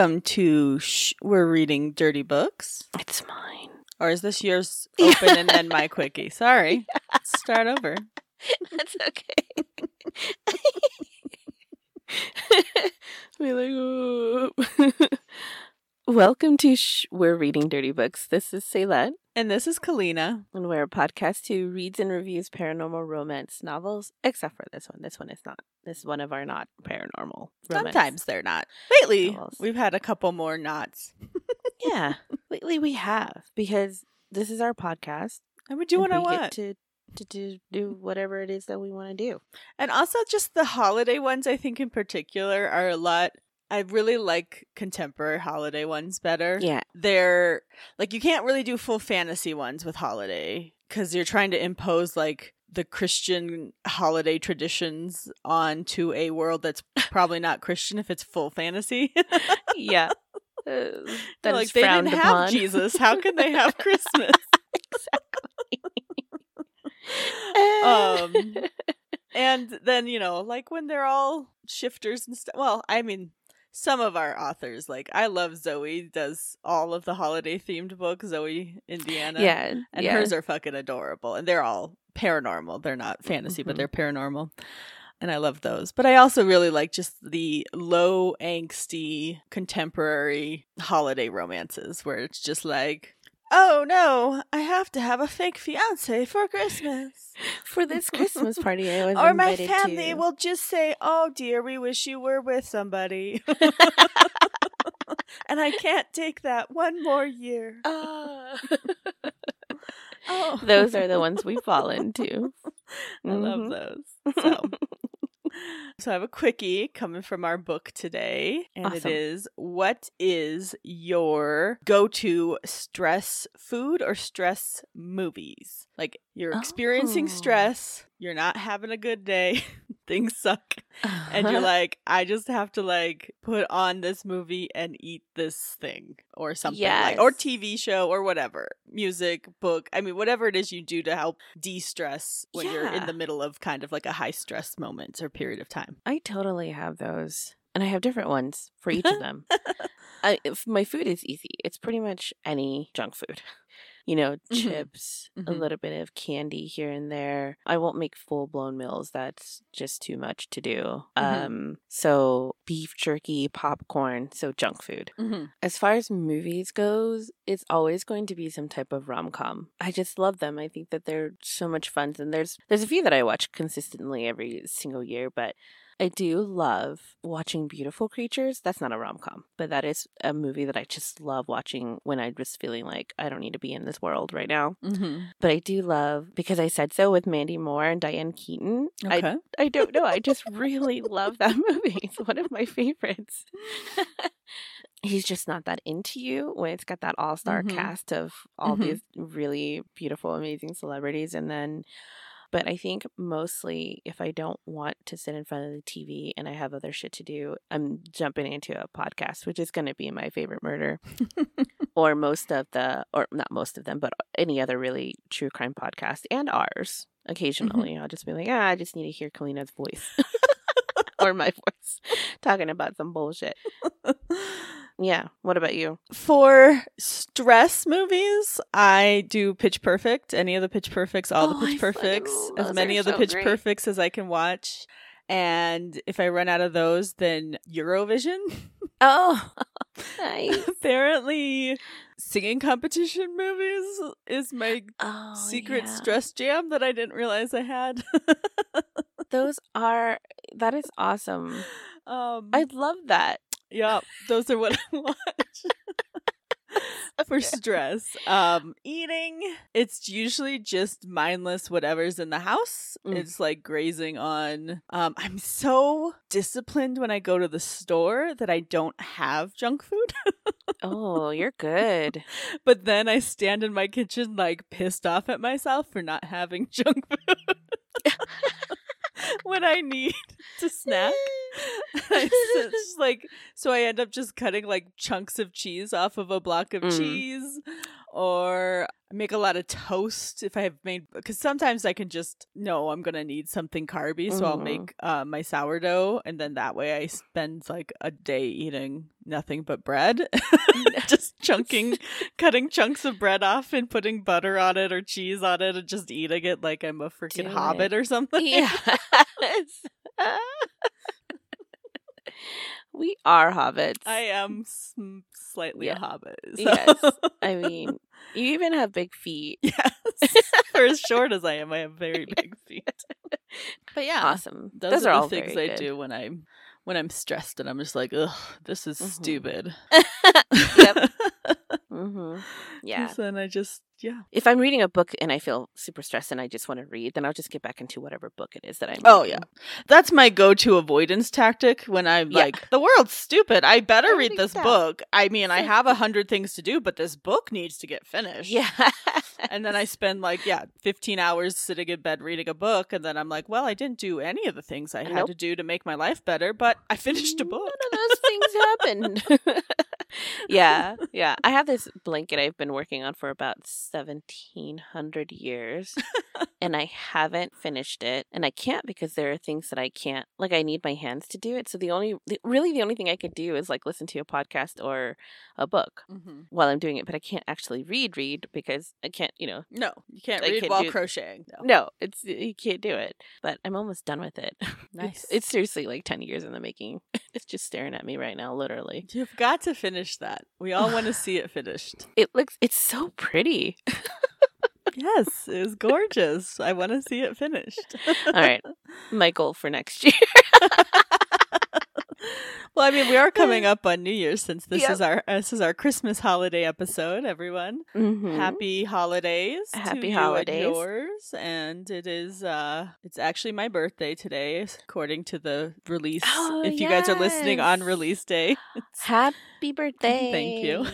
Welcome to Shh, We're Reading Dirty Books. It's mine. Or is this yours open and then my quickie? Sorry. Start over. That's okay. Be like. Welcome to Shh, We're Reading Dirty Books. This is Ceylette, And this is Kalina. and we're a podcast who reads and reviews paranormal romance novels, except for this one. This one is not. This is one of our not paranormal romance. Sometimes they're not. Lately, Novels. we've had a couple more knots. Yeah, lately we have, because this is our podcast. And we do what I want. to, to, to do whatever it is that we want to do. And also, just the holiday ones, I think in particular, are a lot. I really like contemporary holiday ones better. Yeah. They're like, you can't really do full fantasy ones with holiday because you're trying to impose like the Christian holiday traditions onto a world that's probably not Christian if it's full fantasy. Yeah. Uh, that like, they didn't have. Jesus. How can they have Christmas? um, and then you know like when they're all shifters and stuff well i mean some of our authors like i love zoe does all of the holiday themed books zoe indiana yeah. and yeah. hers are fucking adorable and they're all paranormal they're not fantasy but Mhm. they're paranormal and i love those but i also really like just the low angsty contemporary holiday romances where it's just like oh no i have to have a fake fiance for christmas for this Christmas party I was invited to. or my family to. will just say, "Oh dear, we wish you were with somebody," and I can't take that one more year. Ah. Oh, Those are the ones we fall into. I love Mhm. those. So, so I have a quickie coming from our book today, and it Awesome. is: What is your go-to stress food or stress movies? Like you're experiencing Oh. stress, you're not having a good day, things suck. and you're uh-huh. like, I just have to like put on this movie and eat this thing or something like, or TV show or whatever, music, book. I mean, whatever it is you do to help de-stress when you're in the middle of kind of like a high stress moment or period of time. I totally have those. And I have different ones for each of them. I, if my food is easy. It's pretty much any junk food. You know, Mhm. chips, a Mhm. little bit of candy here and there. I won't make full blown meals. That's just too much to do. Mhm. Um, so beef jerky, popcorn, so junk food. Mm-hmm. As far as movies goes, it's always going to be some type of rom com. I just love them. I think that they're so much fun. And there's there's a few that I watch consistently every single year, but I do love watching Beautiful Creatures. That's not a rom com, but that is a movie that I just love watching when I'm just feeling like I don't need to be in this world right now. Mm-hmm. But I do love because I said so with Mandy Moore and Diane Keaton. I Okay. I don't know. I just really love that movie. It's one of my favorites. He's just not that into you when it's got that all star Mhm. cast of all Mhm. these really beautiful, amazing celebrities. And then, but I think mostly if I don't want to sit in front of the TV and I have other shit to do, I'm jumping into a podcast, which is going to be my favorite murder or most of the, or not most of them, but any other really true crime podcast and ours. Occasionally, I'll just be like, ah, I just need to hear Kalina's voice or my voice talking about some bullshit. Yeah. What about you? For stress movies, I do Pitch Perfect, any of the Pitch Perfects, all Oh, the Pitch fucking Perfects, as many of the so Pitch great. Perfects as I can watch. And if I run out of those, then Eurovision. Oh, nice. Apparently, singing competition movies is my Oh, secret yeah. stress jam that I didn't realize I had. Those are, that is awesome. um, I love that. Yeah, those are what I watch. For stress, um, eating, it's usually just mindless whatever's in the house. Mm. It's like grazing on. Um, I'm so disciplined when I go to the store that I don't have junk food. Oh, you're good. But then I stand in my kitchen like pissed off at myself for not having junk food when I need to snack. I s- just like so I end up just cutting like chunks of cheese off of a block of Mm. cheese or I make a lot of toast if I have made because sometimes I can just know I'm gonna need something carby, so I'll Mhm. make uh, my sourdough, and then that way I spend like a day eating nothing but bread, just chunking, cutting chunks of bread off and putting butter on it or cheese on it, and just eating it like I'm a freaking hobbit or something. Yes. we are hobbits. I am s- slightly Yeah. a hobbit. so- Yes. I mean, you even have big feet. yes. For as short as I am, I have very big feet. But yeah, Awesome. those, Those, are, are, the all things I good. do when I'm when I'm stressed and I'm just like, ugh, this is Mhm. stupid. Yep. hmm Yeah. Then I just yeah. If I'm reading a book and I feel super stressed and I just want to read, then I'll just get back into whatever book it is that I'm. Oh, reading. That's my go-to avoidance tactic when I'm Yeah. like, the world's stupid. I better read this dumb. book. I mean, I have a hundred things to do, but this book needs to get finished. Yeah. And then I spend like, yeah, 15 hours sitting in bed reading a book. And then I'm like, well, I didn't do any of the things I had to do to make my life better, but I finished a book. None of those things happened. yeah, yeah. I have this blanket I've been working on for about seventeen hundred years, and I haven't finished it, and I can't because there are things that I can't. Like I need my hands to do it. So the only, the, really, the only thing I could do is like listen to a podcast or a book Mhm. while I'm doing it. But I can't actually read, read because I can't. You know, No, you can't I read can while do- crocheting. No. no, it's you can't do it. But I'm almost done with it. Nice. It's, it's seriously like ten years in the making. It's just staring at me right now, literally. You've got to finish that. We all want to see it finished. It looks it's so pretty. Yes, it was gorgeous. I want to see it finished. All right. My goal for next year. Well, I mean, we are coming up on New Year's since this Yep. is our this is our Christmas holiday episode. Everyone, Mhm. happy holidays! to Happy you and holidays. yours, and it is uh, it's actually my birthday today, according to the release. Oh, if you guys are listening on release day, it's- Happy birthday. thank you.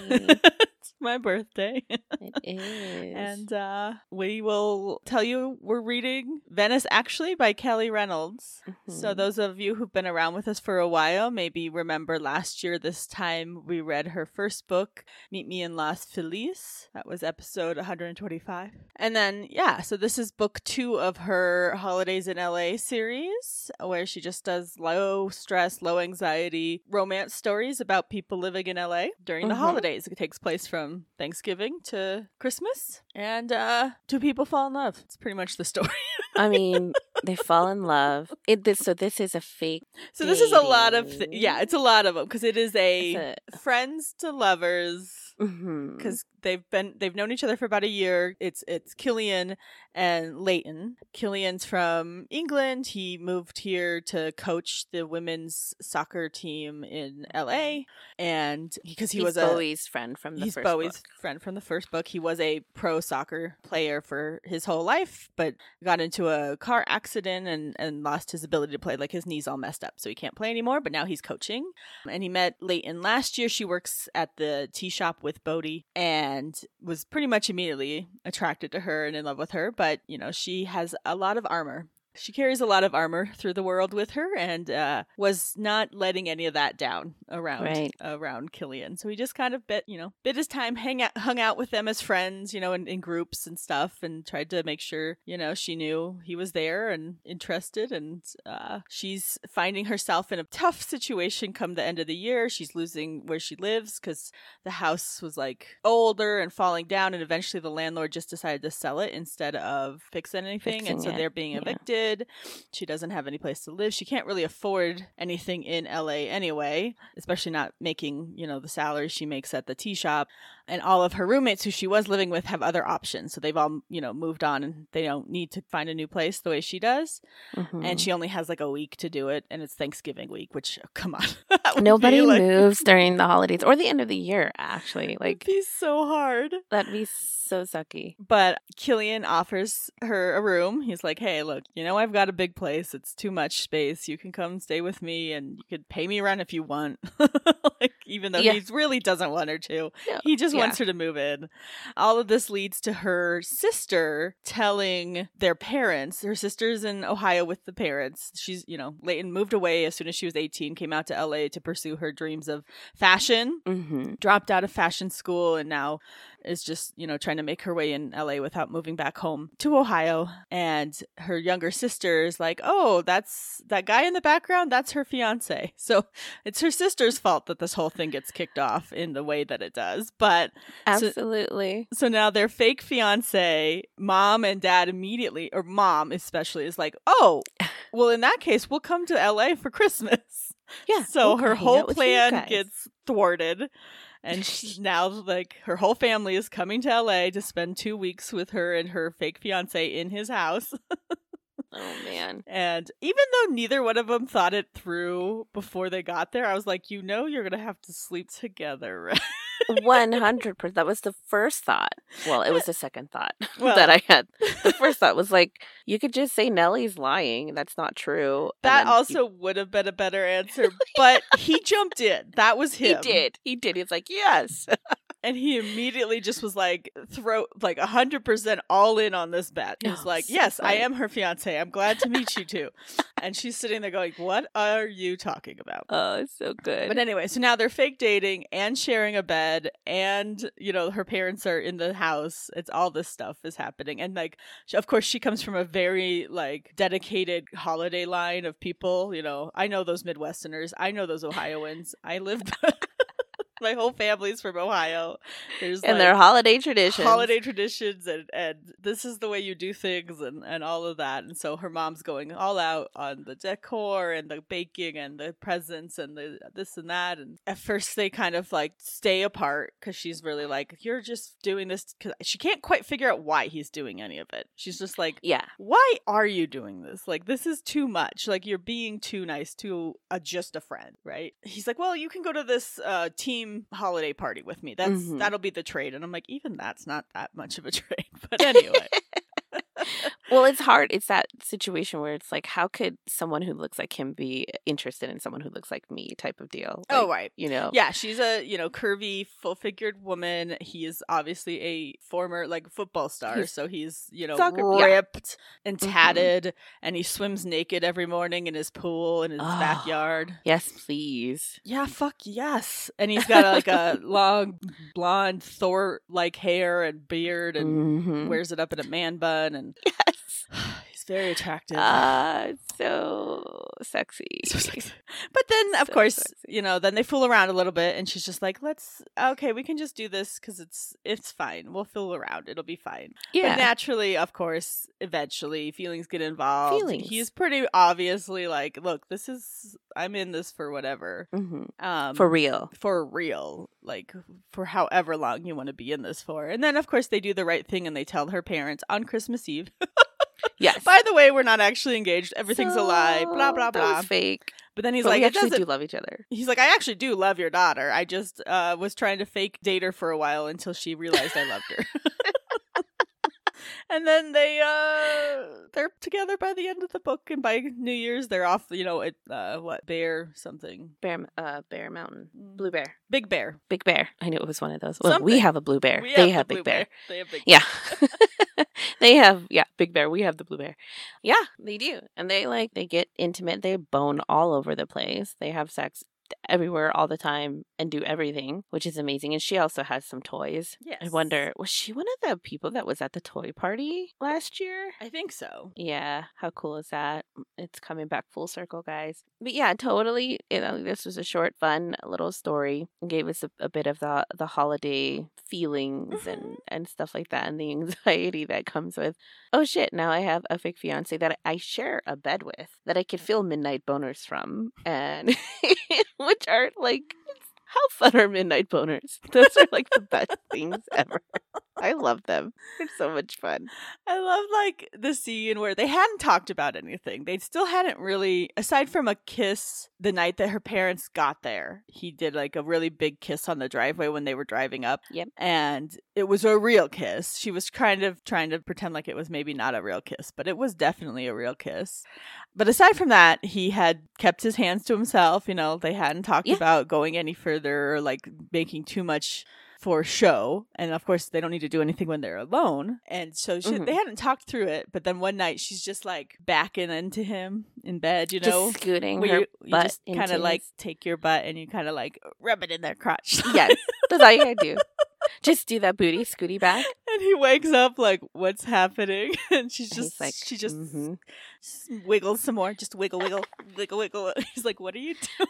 my birthday. it is. And uh, we will tell you we're reading Venice Actually by Kelly Reynolds. So, Mhm. those of you who've been around with us for a while maybe remember last year, this time, we read her first book, Meet Me in Las Feliz. That was episode 125. And then, yeah, so this is book two of her Holidays in LA series, where she just does low stress, low anxiety romance stories about people living in LA during the Mhm. holidays. It takes place from Thanksgiving to Christmas. And uh, two people fall in love. It's pretty much the story. I mean, they fall in love. It this so this is a fake So this is a lot of th- yeah, it's a lot of them because it is a friends to lovers because they've been they've known each other for about a year. It's it's Killian and Leighton. Killian's from England. He moved here to coach the women's soccer team in L.A. Mm-hmm. and because he He's was a Bodie's friend from the he's first Bodie's book. friend from the first book. He was a pro soccer player for his whole life, but got into a car accident and, and lost his ability to play. Like his knee's all messed up, so he can't play anymore. But now he's coaching. And he met Leighton last year. She works at the tea shop with Bodie and was pretty much immediately attracted to her and in love with her. But, you know, she has a lot of armor. She carries a lot of armor through the world with her and uh, was not letting any of that down around Right. around Killian. So he just kind of bit, you know, bit his time, hang out, hung out with them as friends, you know, in, in groups and stuff, and tried to make sure, you know, she knew he was there and interested. And uh, she's finding herself in a tough situation come the end of the year. She's losing where she lives because the house was like older and falling down, and eventually the landlord just decided to sell it instead of fixing anything, and so it, they're being yeah. Evicted. She doesn't have any place to live. She can't really afford anything in LA anyway, especially not making, you know, the salary she makes at the tea shop. And all of her roommates who she was living with have other options. So they've all, you know, moved on and they don't need to find a new place the way she does. Mhm. And she only has like a week to do it. And it's Thanksgiving week, which, come on. That would be, Nobody like- moves during the holidays or the end of the year, actually. It'd Like, be so hard. that'd be so sucky. But Killian offers her a room. He's like, "Hey, look, you know know I've got a big place. It's too much space. You can come stay with me and you could pay me rent if you want. like, even though Yeah. he really doesn't want her to. No, He just yeah. wants her to move in. All of this leads to her sister telling their parents. Her sister's in Ohio with the parents. She's, you know, Leighton moved away as soon as she was 18, came out to LA to pursue her dreams of fashion Mm-hmm. dropped out of fashion school and now is just, you know, trying to make her way in LA without moving back home to Ohio. And her younger sister is like, oh, that's that guy in the background, that's her fiance. So it's her sister's fault that this whole thing gets kicked off in the way that it does. But Absolutely. so now their fake fiance, mom and dad immediately, or mom especially, is like, oh, well, in that case, we'll come to LA for Christmas. yeah. So we'll her whole out with you plan gets thwarted. And she, now, like, her whole family is coming to LA to spend two weeks with her and her fake fiance in his house. Oh man. And even though neither one of them thought it through before they got there, I was like, you know, you're going to have to sleep together, right? One hundred percent. That was the first thought. Well, it was the second thought Well- that I had. The first thought was like, you could just say Nellie's lying. That's not true. That you- also would have been a better answer, but he jumped in. That was him. he did. He did. He's like, yes. And he immediately just was like, throw like a hundred percent all in on this bet. He's Oh, like, so Yes, I am her fiance. I'm glad to meet you too. and she's sitting there going, What are you talking about? oh, it's so good. But anyway, so now they're fake dating and sharing a bed, and you know her parents are in the house. It's all this stuff is happening, and like, of course, she comes from a very like dedicated holiday line of people. You know, I know those Midwesterners. I know those Ohioans. I lived. My whole family's from Ohio. There's and like, their holiday traditions. holiday traditions and and this is the way you do things and and all of that and so her mom's going all out on the decor and the baking and the presents and the this and that and at first they kind of like stay apart because she's really like you're just doing this because she can't quite figure out why he's doing any of it she's just like Yeah. why are you doing this? Like, this is too much. Like, you're being too nice to a, just a friend, right? He's like, well, you can go to this uh, team holiday party with me. That's Mhm. that'll be the trade. And I'm like, even that's not that much of a trade. But anyway, Well, it's hard. It's that situation where it's like, how could someone who looks like him be interested in someone who looks like me type of deal? oh right. You know? Yeah, she's a you know curvy, full-figured woman. He is obviously a former like football star, He's so he's you know soccer- yeah. ripped and Mhm. tatted, and he swims naked every morning in his pool in his Oh. backyard. Yes, please. Yeah, fuck yes. And he's got like a long blonde Thor like hair and beard and Mhm. wears it up in a man bun and Yes. he's very attractive. Ah, so sexy. So sexy. But then, of So course, sexy. you know, then they fool around a little bit, and she's just like, "Let's okay, we can just do this because it's it's fine. We'll fool around. It'll be fine." But Yeah. naturally, of course, eventually, feelings get involved. Feelings. He's pretty obviously like, "Look, this is I'm in this for whatever." hmm Um, For real. for real, like for however long you want to be in this for. And then, of course, they do the right thing and they tell her parents on Christmas Eve. Yes. By the way, we're not actually engaged. Everything's a lie. Blah So, blah blah. fake. But then he's but like, we actually do love each other. He's like, I actually do love your daughter. I just uh, was trying to fake date her for a while until she realized I loved her. and then they uh they're together by the end of the book, and by New Year's they're off. You know, at uh, what bear something, Bear, uh, Bear Mountain. Blue Bear. Big Bear. Big Bear. I knew it was one of those. Well, Something. we have a blue bear. We they the have Blue Big Bear. They have big. Yeah. they have yeah, Big Bear. We have the Blue Bear. Yeah, they do. And they like they get intimate. They bone all over the place. They have sex everywhere all the time and do everything, which is amazing. And she also has some toys. Yes. I wonder, was she one of the people that was at the toy party last year? I think so. Yeah, how cool is that? It's coming back full circle, guys. But yeah, totally. You know, this was a short, fun little story. It gave us a, a bit of the the holiday feelings Mhm. and and stuff like that, and the anxiety that comes with. Oh shit! Now I have a fake fiance that I share a bed with that I could feel midnight boners from, and which are like. How fun are midnight boners? Those are like the best things ever. I love them. It's so much fun. I love like the scene where they hadn't talked about anything. They still hadn't really, aside from a kiss the night that her parents got there. He did like a really big kiss on the driveway when they were driving up. Yep. And it was a real kiss. She was kind of trying to pretend like it was maybe not a real kiss, but it was definitely a real kiss. But aside from that, he had kept his hands to himself. You know, they hadn't talked Yeah. about going any further or like making too much for show. And of course, they don't need to do anything when they're alone. And so she, Mhm. they hadn't talked through it. But then one night, she's just like backing into him in bed, you know? Just scooting her you, you butt just kind of like take your butt and you kind of like rub it in their crotch. Yes, that's all you gotta do. Just do that booty scooty back. and he wakes up like, "What's happening?" And she's just he's like, she just mhm. s- wiggles some more, just wiggle, wiggle, wiggle, wiggle. He's like, "What are you doing?"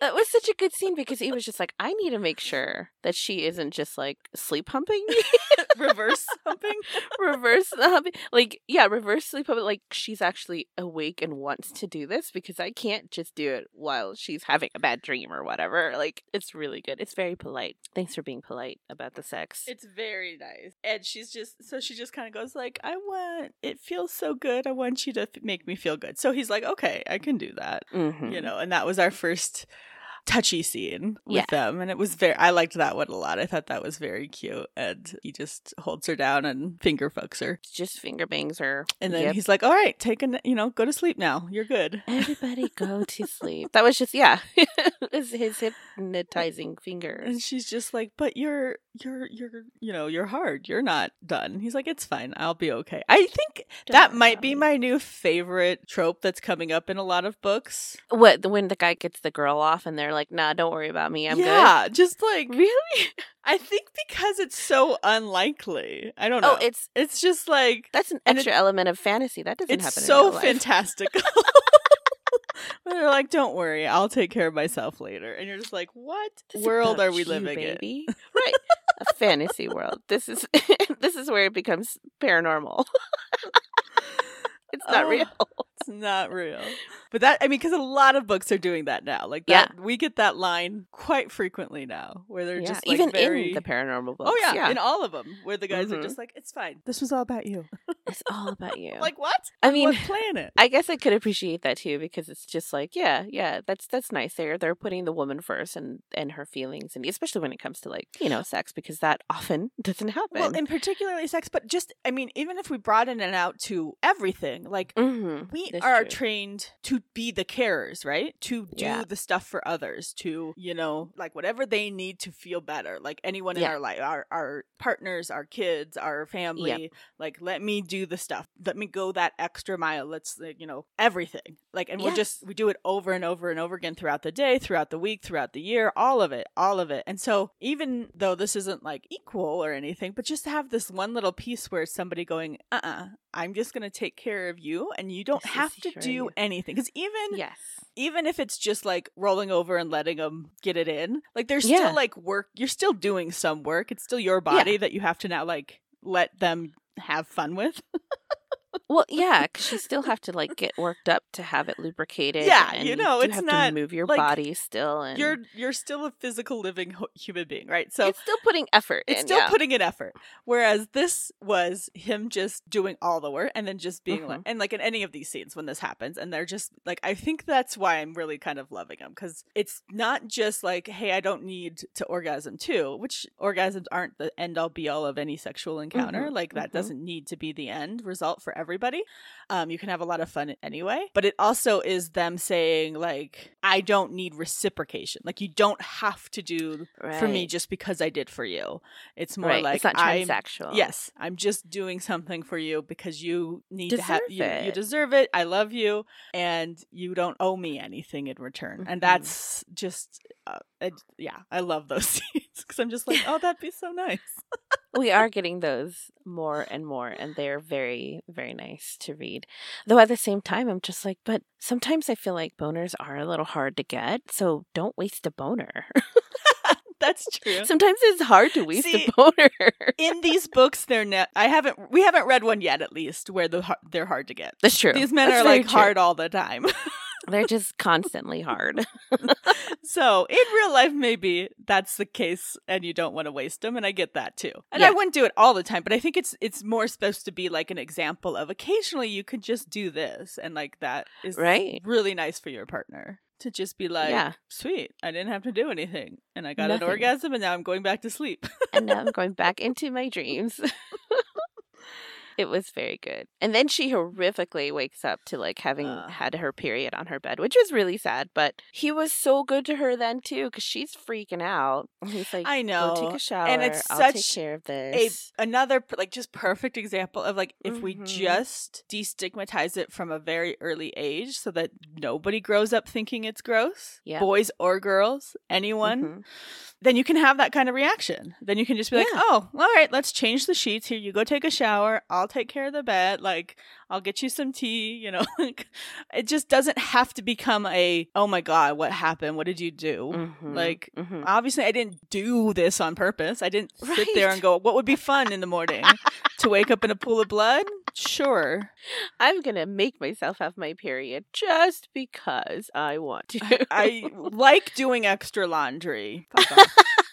That was such a good scene because he was just like, I need to make sure that she isn't just like sleep humping me, Reverse something. reverse humping. Like, yeah, reverse sleep humping. Like, she's actually awake and wants to do this because I can't just do it while she's having a bad dream or whatever. Like, it's really good. It's very polite. Thanks for being polite about the sex. It's very nice. And she's just so she just kind of goes like, "I want it feels so good. I want you to f- make me feel good." So he's like, "Okay, I can do that." Mhm. You know, and that was our first touchy scene with Yeah. them and it was very I liked that one a lot. I thought that was very cute and he just holds her down and finger fucks her. Just finger bangs her. And then Yep. he's like, "All right, take a you know, go to sleep now. You're good." Everybody go to sleep. That was just yeah, it was his hypnotizing fingers. And she's just like, "But you're you're you're you know, you're hard. You're not done." He's like, "It's fine. I'll be okay." I think that might be my new favorite trope that's coming up in a lot of books. what when the guy gets the girl off and they're like, "Nah, don't worry about me. I'm good. yeah, just like. Really? I think because it's so unlikely. I don't oh, know. Oh, it's it's just like that's an extra element of fantasy that doesn't it's happen. in so fantastical. They're like, "Don't worry, I'll take care of myself later," and you're just like, "What It's world are we you, living in?" right, a fantasy world. This is this is where it becomes paranormal. it's not Oh. real. It's not real. But that I mean, because a lot of books are doing that now. Like that, we get that line quite frequently now, where they're Yeah, just like, even very... in the paranormal books. Oh yeah, yeah. in all of them, where the guys are Mhm. just like, "It's fine. This was all about you." it's all about you. Like what? I mean, what planet? I guess I could appreciate that too because it's just like, yeah, yeah, that's that's nice. They're they're putting the woman first and and her feelings, and especially when it comes to like you know sex because that often doesn't happen. Well, and particularly sex, but just I mean, even if we broaden it out to everything, like hmm we That's are true. trained to be the carers, right? To do Yeah. the stuff for others, to, you know, like whatever they need to feel better. Like anyone in our life, our our partners, our kids, our family, like let me do the stuff. Let me go that extra mile. Let's like, you know, everything. Like and we'll just we do it over and over and over again throughout the day, throughout the week, throughout the year, all of it, all of it. And so even though this isn't like equal or anything, but just to have this one little piece where somebody going, uh-uh, I'm just going to take care of you and you don't is have to do you. anything. Because even yes, even if it's just like rolling over and letting them get it in, like there's Yeah. still like work. You're still doing some work. It's still your body that you have to now like let them have fun with. well, yeah, because you still have to like get worked up to have it lubricated. Yeah, and you know, do it's have not, to move your like, body still, and You're you're still a physical living ho- human being, right? So it's still putting effort. it's in, still yeah. putting in effort. Whereas this was him just doing all the work and then just being like, Mhm. and like in any of these scenes when this happens, and they're just like, I think that's why I'm really kind of loving him because it's not just like, hey, I don't need to orgasm too, which orgasms aren't the end all be all of any sexual encounter. Mhm, Like that mhm. doesn't need to be the end result for everybody. Um, you can have a lot of fun anyway, but it also is them saying like, I don't need reciprocation. Like you don't have to do for me just because I did for you. It's more right. like it's not I'm yes, I'm just doing something for you because you need to have you, you deserve it. I love you, and you don't owe me anything in return. And Mhm. that's just uh, yeah, I love those scenes because I'm just like, oh, that'd be so nice. we are getting those more and more and they're very very nice to read though at the same time i'm just like but sometimes i feel like boners are a little hard to get so don't waste a boner That's true. sometimes it's hard to waste See, a boner in these books, they're ne- I haven't we haven't read one yet, at least where the they're hard to get. that's true These men That's are like true. hard all the time. They're just constantly hard. so in real life, maybe that's the case, and you don't want to waste them, and I get that too. And Yeah. I wouldn't do it all the time, but I think it's it's more supposed to be like an example of occasionally you could just do this, and like that is Right. really nice for your partner to just be like, Yeah. sweet, I didn't have to do anything, and I got Nothing. an orgasm, and now I'm going back to sleep. and now I'm going back into my dreams. it was very good. And then she horrifically wakes up to like having Ugh. had her period on her bed, which was really sad. But he was so good to her then too, because she's freaking out. And he's like, I know, take a shower. and it's I'll take such care of a this. another like just perfect example of like if we Mhm. just destigmatize it from a very early age so that nobody grows up thinking it's gross Yeah. boys or girls anyone Mhm. then you can have that kind of reaction then you can just be like Yeah. oh all right let's change the sheets here you go take a shower i'll take care of the bed like i'll get you some tea you know like it just doesn't have to become a oh my god what happened what did you do Mhm. like Mhm. obviously I didn't do this on purpose. I didn't sit there and go, what would be fun in the morning? to wake up in a pool of blood? Sure. I'm gonna make myself have my period just because I want to. I like doing extra laundry.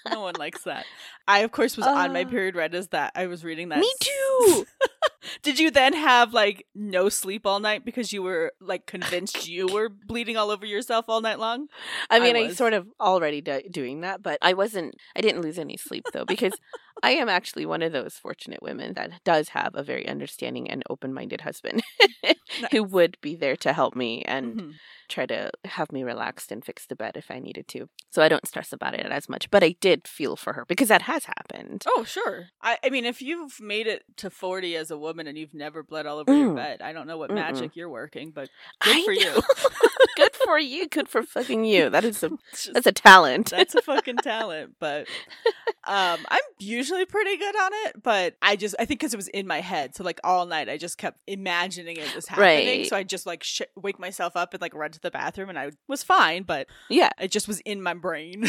No one likes that. I of course was on my Uh, period right as that I was reading that. Me too. Did you then have like no sleep all night because you were like convinced you were bleeding all over yourself all night long? I mean, I, was. sort of already do- doing that, but I wasn't. I didn't lose any sleep though because I am actually one of those fortunate women that does have a very understanding and open-minded husband who would be there to help me and Mhm. try to have me relaxed and fix the bed if I needed to. So I don't stress about it as much. But I did feel for her because that has happened. Oh, sure. I, I mean, if you've made it to 40 as a woman and you've never bled all over your Mm. bed, I don't know what Mm-mm. magic you're working, but good I for know. you. Good for you. Good for fucking you. That is a just- that's a talent. that's a fucking talent. But um, I'm usually pretty good on it, but I just, I think because it was in my head. So, like, all night I just kept imagining it was happening. Right. So I just, like, sh- wake myself up and, like, run to the bathroom and I was fine, but yeah. it just was in my brain.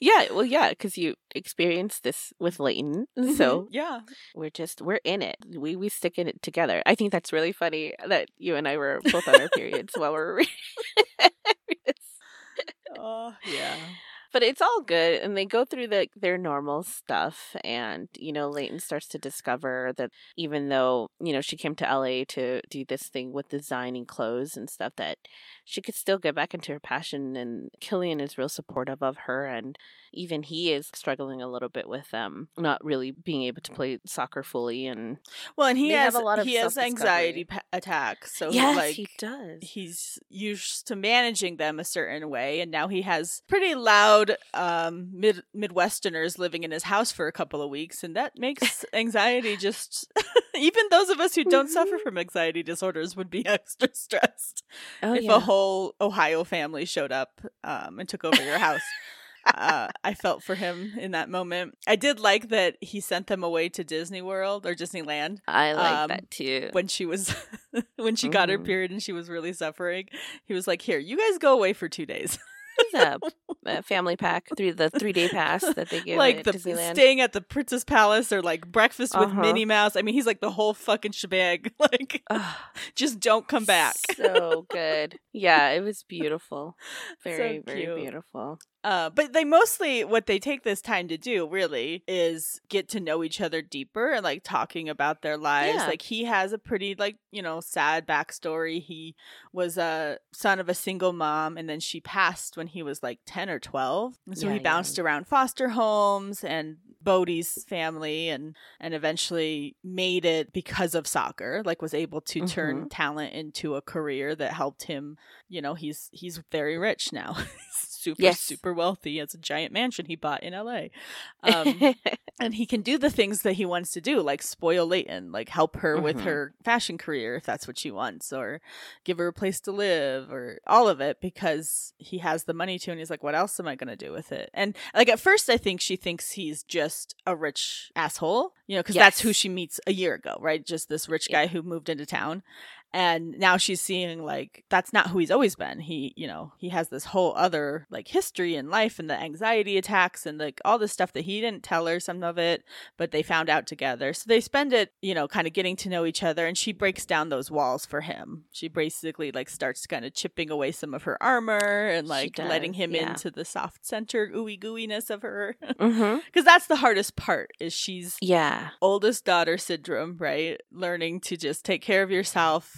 Yeah. Well, yeah, because you experienced this with Leighton. Mm-hmm. So yeah. we're just we're in it. We we stick in it together. I think that's really funny that you and I were both on our periods while we're reading this. Oh, yeah. But it's all good, and they go through the their normal stuff, and you know, Leighton starts to discover that even though you know she came to LA to do this thing with designing clothes and stuff, that she could still get back into her passion. And Killian is real supportive of her, and even he is struggling a little bit with um not really being able to play soccer fully. And Well, and he has a lot of he has anxiety pa- attacks, so yes, like he does. he's used to managing them a certain way and now he has pretty loud um mid midwesterners living in his house for a couple of weeks and that makes anxiety just even those of us who don't suffer from anxiety disorders would be extra stressed oh if yeah. a whole ohio family showed up um and took over your house uh, I felt for him in that moment. I did like that he sent them away to Disney World or Disneyland I like um, that too. when she was when she got her Mhm. period and she was really suffering. He was like, "Here, you guys go away for two days, a, a family pack through the three day pass that they give like the Disneyland. staying at the Princess Palace or like breakfast with Uh-huh. Minnie Mouse." I mean, he's like the whole fucking shebang. Like, just don't come back. so good. Yeah, it was beautiful. Very, very beautiful. Uh, but they mostly what they take this time to do really is get to know each other deeper and like talking about their lives. Yeah. Like he has a pretty like you know sad backstory. He was a son of a single mom, and then she passed when he was like ten or twelve. And so Yeah, he yeah. bounced around foster homes and Bodie's family, and and eventually made it because of soccer. Like was able to turn talent into a career that helped him. You know, he's he's very rich now. super Yes. super wealthy. Has a giant mansion he bought in LA. Um, and he can do the things that he wants to do, like spoil Leighton, like help her with Mhm. her fashion career if that's what she wants, or give her a place to live, or all of it because he has the money to. And he's like, what else am I going to do with it? And like at first, I think she thinks he's just a rich asshole, you know, because that's who she meets a year ago, right? Just this rich Yeah. guy who moved into town. And now she's seeing like that's not who he's always been he you know he has this whole other like history and life and the anxiety attacks and like all this stuff that he didn't tell her some of it but they found out together so they spend it you know kind of getting to know each other and she breaks down those walls for him she basically like starts kind of chipping away some of her armor and like does, letting him yeah. into the soft center ooey gooiness of her Mm-hmm. because that's the hardest part is she's Yeah. oldest daughter syndrome, right? Learning to just take care of yourself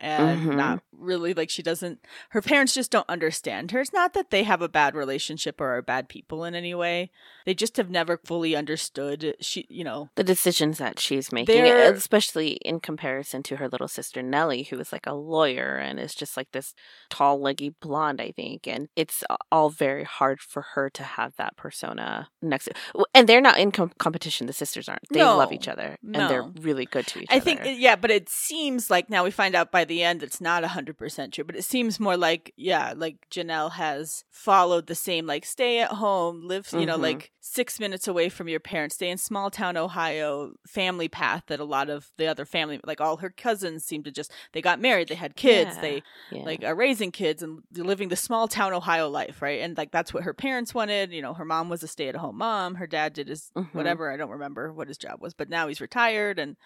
and Mhm. not really like she doesn't her parents just don't understand her. It's not that they have a bad relationship or are bad people in any way. They just have never fully understood she, you know. The decisions that she's making, especially in comparison to her little sister Nellie, who is like a lawyer and is just like this tall, leggy blonde, I think. And it's all very hard for her to have that persona next. And they're not in com- competition. The sisters aren't. They love each other and they're really good to each I other. I think yeah, but it seems like now we find out by the end it's not 100% true, but it seems more like yeah, like Janelle has followed the same like stay at home, live, you know, Mhm. like 6 minutes away from your parents, stay in small town Ohio family path that a lot of the other family like all her cousins seem to just they got married, they had kids, Yeah. they Yeah. like are raising kids and living the small town Ohio life, right? And like that's what her parents wanted. You know, her mom was a stay at home mom. Her dad did his Mhm. whatever. I don't remember what his job was, but now he's retired and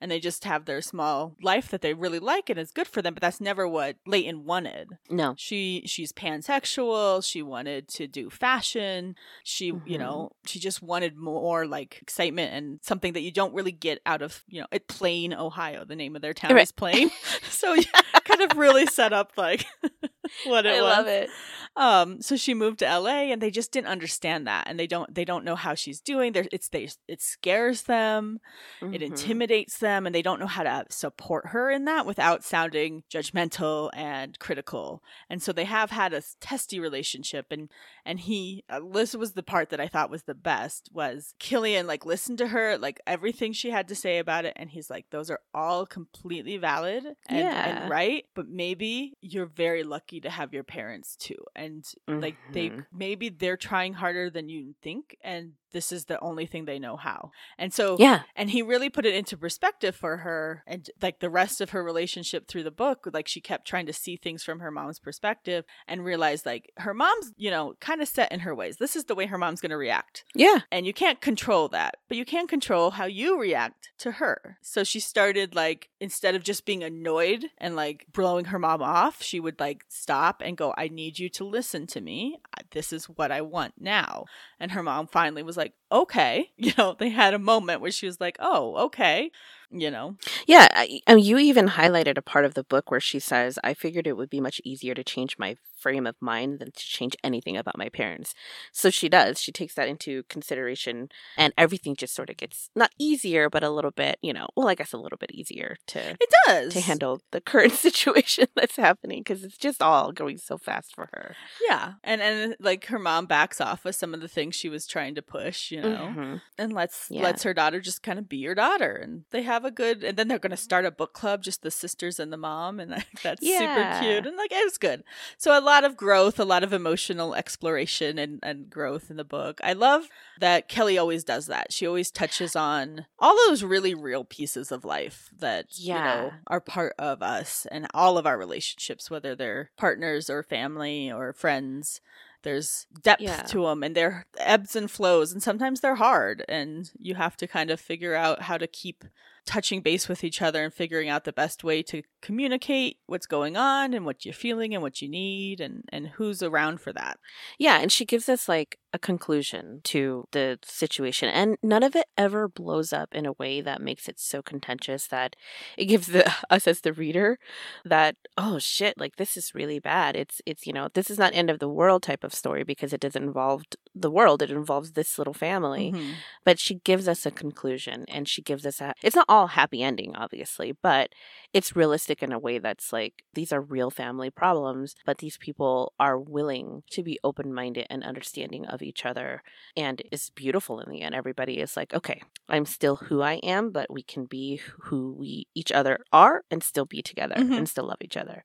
and they just have their small life that they really like and is good for them. But that's never what Leighton wanted. no. She she's pansexual. She wanted to do fashion. She you Mhm. know she just wanted more like excitement and something that you don't really get out of you know at Plain, Ohio. The name of their town Right. is Plain, so you kind of really set up like what it I was. love it. Um, so she moved to LA, and they just didn't understand that, and they don't they don't know how she's doing. There, it's they it scares them, it Mhm. intimidates them, and they don't know how to support her in that without sounding judgmental and critical. And so they have had a testy relationship, and and he uh, this was the part that I thought was the best was Killian like listened to her like everything she had to say about it, and he's like those are all completely valid and, Yeah. and right, but maybe you're very lucky to have your parents too, and like they Mhm. maybe they're trying harder than you think, and this is the only thing they know how, and so Yeah. and he really put it into perspective for her and like the rest of her relationship through the book like she kept trying to see things from her mom's perspective and realized like her mom's you know kind of set in her ways. This is the way her mom's going to react. Yeah. and you can't control that but you can control how you react to her. So she started like instead of just being annoyed and like blowing her mom off she would like stop and go i need you to listen to me. This is what i want now. And her mom finally was like okay. You know they had a moment where she was like oh okay. You know? Yeah, I, and you even highlighted a part of the book where she says, "I figured it would be much easier to change my frame of mind than to change anything about my parents." So she does. She takes that into consideration, and everything just sort of gets not easier, but a little bit, you know, well, I guess a little bit easier to it does to handle the current situation that's happening because it's just all going so fast for her. yeah and and like her mom backs off with some of the things she was trying to push you know Mhm. and lets Yeah. lets her daughter just kind of be your daughter and they have a good and then they're going to start a book club just the sisters and the mom and I that's super cute and like it was good so a lot of growth a lot of emotional exploration and, and growth in the book. I love that kelly always does that. She always touches on all those really real pieces of life that you know are part of us and all of our relationships whether they're partners or family or friends. There's depth Yeah. to them and they're ebbs and flows and sometimes they're hard and you have to kind of figure out how to keep touching base with each other and figuring out the best way to communicate what's going on and what you're feeling and what you need and and who's around for that Yeah, and she gives us like a conclusion to the situation, and none of it ever blows up in a way that makes it so contentious that it gives the us as the reader that oh shit, like this is really bad. It's it's you know this is not end of the world type of story because it doesn't involve the world. It involves this little family, Mhm. but she gives us a conclusion, and she gives us a. It's not all happy ending, obviously, but it's realistic in a way that's like these are real family problems, but these people are willing to be open minded and understanding of each other. And it's beautiful in the end. Everybody is like, okay, I'm still who I am, but we can be who we each other are and still be together Mhm. and still love each other.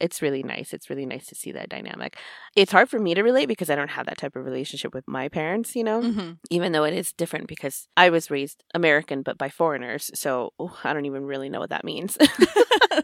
It's really nice. It's really nice to see that dynamic. It's hard for me to relate because I don't have that type of relationship with my parents, you know? Mhm. even though it is different because I was raised American but by foreigners. So oh, I don't even really know what that means.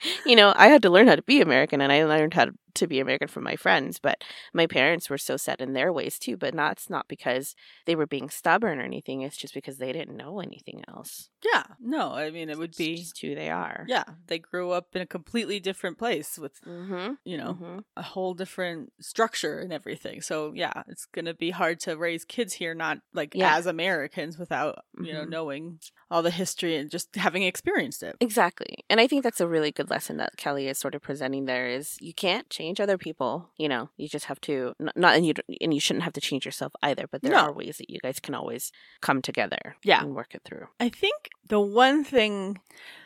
you know, I had to learn how to be American and I learned how to, be American from my friends, but my parents were so set in their ways too. But that's not because they were being stubborn or anything. It's just because they didn't know anything else. Yeah. No, I mean, it would It's be. just who they are. Yeah. They grew up in a completely different place with, Mm-hmm. you know, hmm a whole different structure and everything. So, yeah, it's going to be hard to raise kids here, not like Yeah. as Americans without, you know, Mhm. knowing all the history and just having experienced it. Exactly. And I think that's a really good lesson that Kelly is sort of presenting there is you can't change other people, you know. You just have to not and you and you shouldn't have to change yourself either, but there No. are ways that you guys can always come together Yeah. and work it through. I think the one thing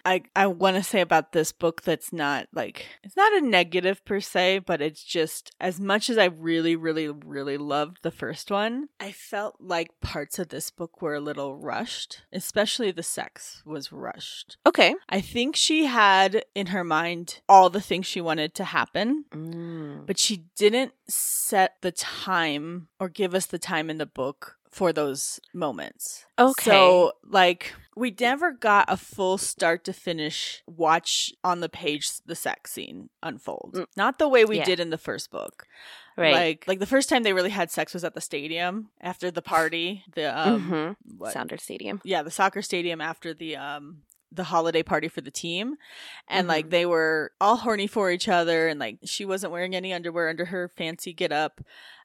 I I want to say about this book that's not like it's not a negative per se, but it's just as much as I really really really loved the first one, I felt like parts of this book were a little rushed, especially the sex was rushed. Okay. I think she had in her mind all the things she wanted to happen, Mm. but she didn't set the time or give us the time in the book for those moments. Okay. So, like, we never got a full start to finish watch on the page the sex scene unfold. Mm. Not the way we Yeah. did in the first book. Right. Like, like the first time they really had sex was at the stadium after the party. The um, Mhm. what? Sounder Stadium. yeah, the soccer stadium after the um the holiday party for the team and like Mhm. they were all horny for each other and like she wasn't wearing any underwear under her fancy get up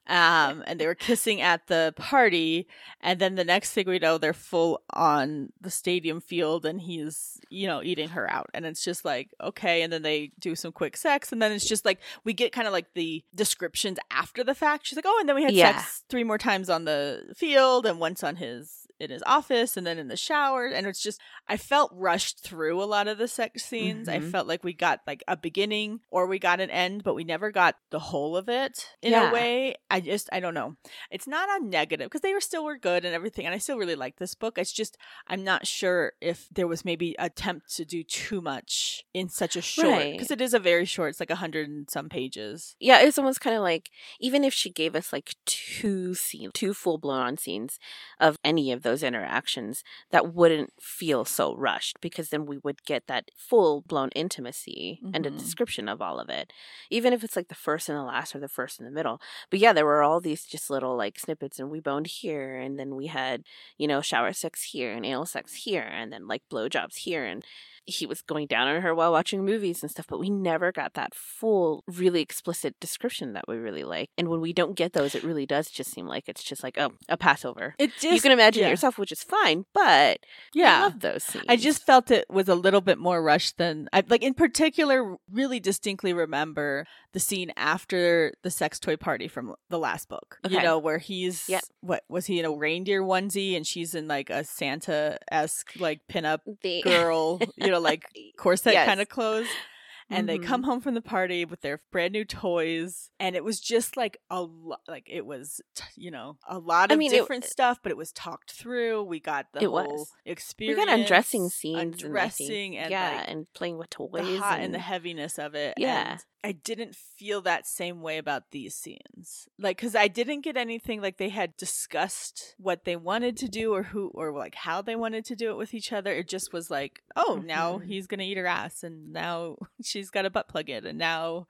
um and they were kissing at the party and then the next thing we know they're full on the stadium field and he's you know eating her out and it's just like okay and then they do some quick sex and then it's just like we get kind of like the descriptions after the fact she's like oh and then we had Yeah. sex three more times on the field and once on his in his office and then in the shower and it's just i felt rushed through a lot of the sex scenes i Mhm. felt like we got like a beginning or we got an end but we never got the whole of it in Yeah. a way i just i don't know it's not a negative because they were still were good and everything and i still really like this book it's just i'm not sure if there was maybe attempt to do too much in such a short Right. because it is a very short it's like a hundred and some pages Yeah, it's almost kind of like even if she gave us like two scenes, two full blown on scenes of any of those interactions, that wouldn't feel so rushed because then we would get that full blown intimacy and a Mhm. description of all of it, even if it's like the first and the last or the first and the middle. But yeah, there were all these just little like snippets, and we boned here, and then we had you know shower sex here and anal sex here, and then like blowjobs here, and he was going down on her while watching movies and stuff, but we never got that full, really explicit description that we really like. And when we don't get those, it really does just seem like it's just like, oh, a Passover. it just you can imagine yeah. it yourself, which is fine, but yeah I love those scenes. I just felt it was a little bit more rushed than I like in particular really distinctly remember the scene after the sex toy party from the last book. You know, where he's Yep. what was he in a reindeer onesie and she's in like a Santa esque like pinup the girl, you know, like corset Yes. kind of clothes. And they Mhm. come home from the party with their brand new toys, and it was just like a lot. Like it was, t- you know, a lot I of mean, it- different stuff, but it was talked through. We got the It whole was. we got undressing scenes, undressing, and, I and yeah, like, and playing with toys, the hot and, and the heaviness of it. Yeah. and I didn't feel that same way about these scenes. Like, because I didn't get anything like they had discussed what they wanted to do or who or like how they wanted to do it with each other. It just was like, oh, now Mhm. he's gonna eat her ass, and now she's got a butt plug in, and now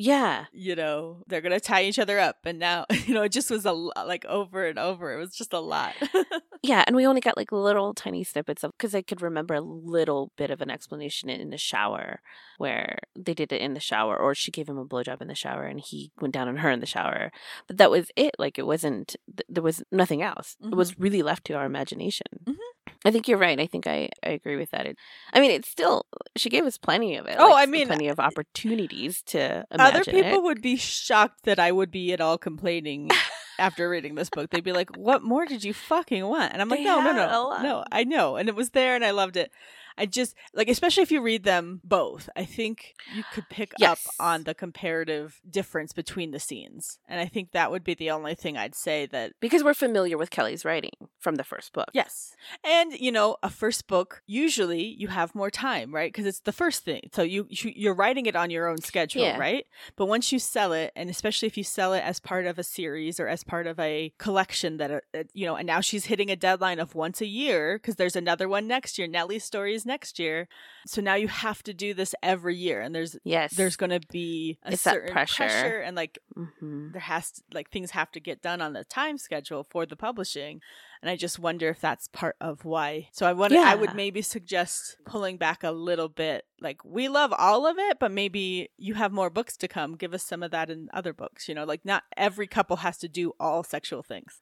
yeah, you know they're gonna tie each other up, and now you know it just was a lot, like over and over. It was just a lot. Yeah, and we only got like little tiny snippets of because I could remember a little bit of an explanation in the shower where they did it in the shower, or she gave him a blowjob in the shower and he went down on her in the shower. But that was it. Like it wasn't. Th- there was nothing else. It was really left to our imagination. Mhm. I think you're right. I think I, I agree with that. It, I mean, it's still she gave us plenty of it. Oh, like, I mean, plenty of opportunities to Other people it. would be shocked that I would be at all complaining after reading this book. They'd be like, "What more did you fucking want?" And I'm like, They "No, no, no, no. I know, and it was there, and I loved it. I just like, especially if you read them both. I think you could pick Yes. up on the comparative difference between the scenes, and I think that would be the only thing I'd say that because we're familiar with Kelly's writing from the first book. Yes. And you know, a first book usually you have more time, right? Because it's the first thing. So you you- you're writing it on your own schedule, Yeah. right? But once you sell it and especially if you sell it as part of a series or as part of a collection that uh, uh, you know, and now she's hitting a deadline of once a year because there's another one next year. Nellie's story is next year. So now you have to do this every year. And there's Yes. there's going to be a It's certain pressure. and like Mhm. there has to, like things have to get done on the time schedule for the publishing and i just wonder if that's part of why so i would i would maybe suggest pulling back a little bit like we love all of it but maybe you have more books to come give us some of that in other books you know like not every couple has to do all sexual things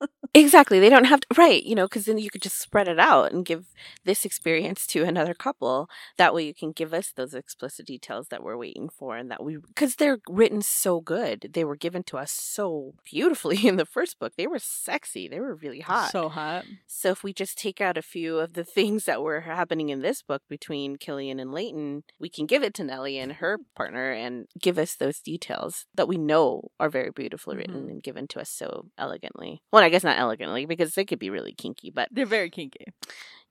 Exactly. They don't have to, right, you know, because then you could just spread it out and give this experience to another couple. That way you can give us those explicit details that we're waiting for and that we, because they're written so good. They were given to us so beautifully in the first book. They were sexy. They were really hot. so hot So if we just take out a few of the things that were happening in this book between Killian and Leighton, we can give it to Nellie and her partner and give us those details that we know are very beautifully written Mhm. and given to us so elegantly. Well, I guess not elegantly because they could be really kinky, but they're very kinky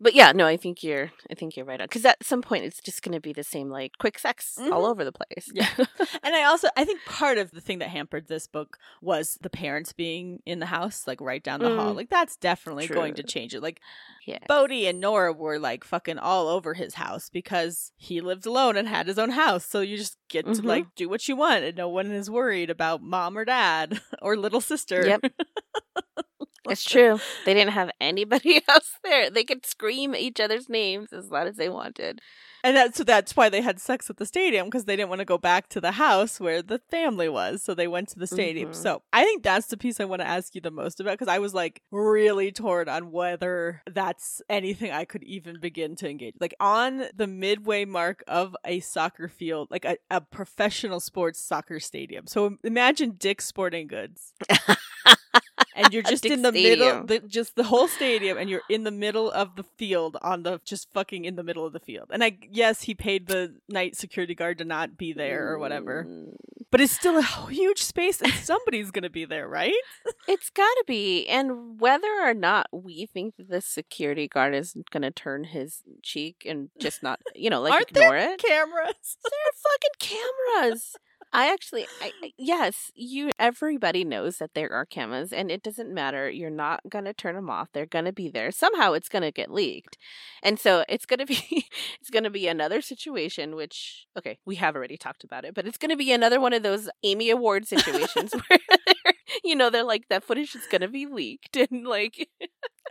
but yeah, no, I think you're I think you're right on because at some point it's just going to be the same like quick sex all Mhm. over the place. Yeah. and i also i think part of the thing that hampered this book was the parents being in the house like right down the hall Mm. like that's definitely going to change it like yeah. Bodie and Nora were like fucking all over his house because he lived alone and had his own house. So you just get to Mhm. like do what you want and no one is worried about mom or dad or little sister. Yep. It's true. They didn't have anybody else there. They could scream each other's names as loud as they wanted. And that's so that's why they had sex at the stadium because they didn't want to go back to the house where the family was. So they went to the stadium. Mhm. So I think that's the piece I want to ask you the most about because I was like really torn on whether that's anything I could even begin to engage. Like on the midway mark of a soccer field, like a, a professional sports soccer stadium. So imagine Dick's Sporting Goods. and you're just in the Stadium. middle, the, just the whole stadium, and you're in the middle of the field on the just fucking in the middle of the field. And I yes, he paid the night security guard to not be there or whatever, Mm, but it's still a huge space, and somebody's gonna be there, right? It's got to be. And whether or not we think that the security guard is going to turn his cheek and just not, you know, like Aren't ignore there it, cameras? there are fucking cameras. I actually, I, yes, you. Everybody knows that there are cameras, and it doesn't matter. You're not gonna turn them off. They're gonna be there. Somehow, it's gonna get leaked, and so it's gonna be, it's gonna be another situation. Which, okay, we have already talked about it, but it's gonna be another one of those Amy Award situations where, they're, you know, they're like that footage is gonna be leaked, and like,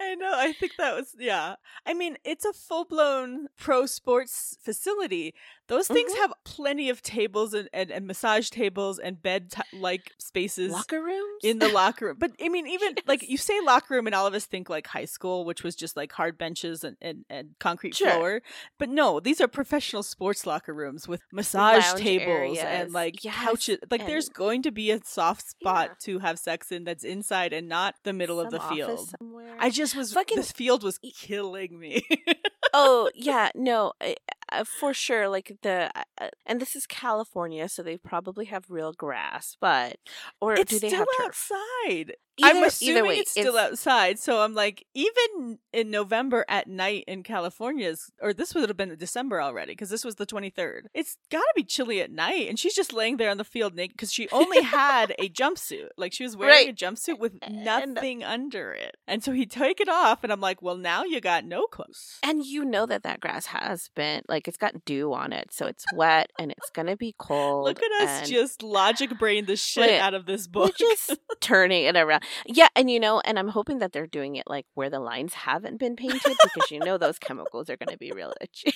I know. I think that was yeah. I mean, it's a full blown pro sports facility. Those things Mhm. have plenty of tables and, and, and massage tables and bed t- like spaces locker rooms in the locker room. But I mean, even like you say locker room, and all of us think like high school, which was just like hard benches and, and, and concrete Sure. floor. But no, these are professional sports locker rooms with massage Lounge tables and like Yes, couches. Like there's going to be a soft spot Yeah. to have sex in that's inside and not the middle of the field. somewhere. I just was Fucking- this field was killing me. oh yeah no I- uh, for sure like the uh, uh, and this is california so they probably have real grass but or it's do they still have turf outside. Either- I'm assuming way it's still outside. So I'm like, even in November at night in California's, or this would have been December already because this was the 23rd. It's got to be chilly at night, and she's just laying there on the field naked because she only had a jumpsuit. Like she was wearing a jumpsuit with And- nothing under it, and so he'd take it off, and I'm like, well, now you got no clothes. and you know that that grass has been like it's got dew on it so it's wet and it's gonna be cold Look at us and just logic brain the shit Wait, out of this we're book. just turning it around yeah and you know and i'm hoping that they're doing it like where the lines haven't been painted because you know those chemicals are gonna be real itchy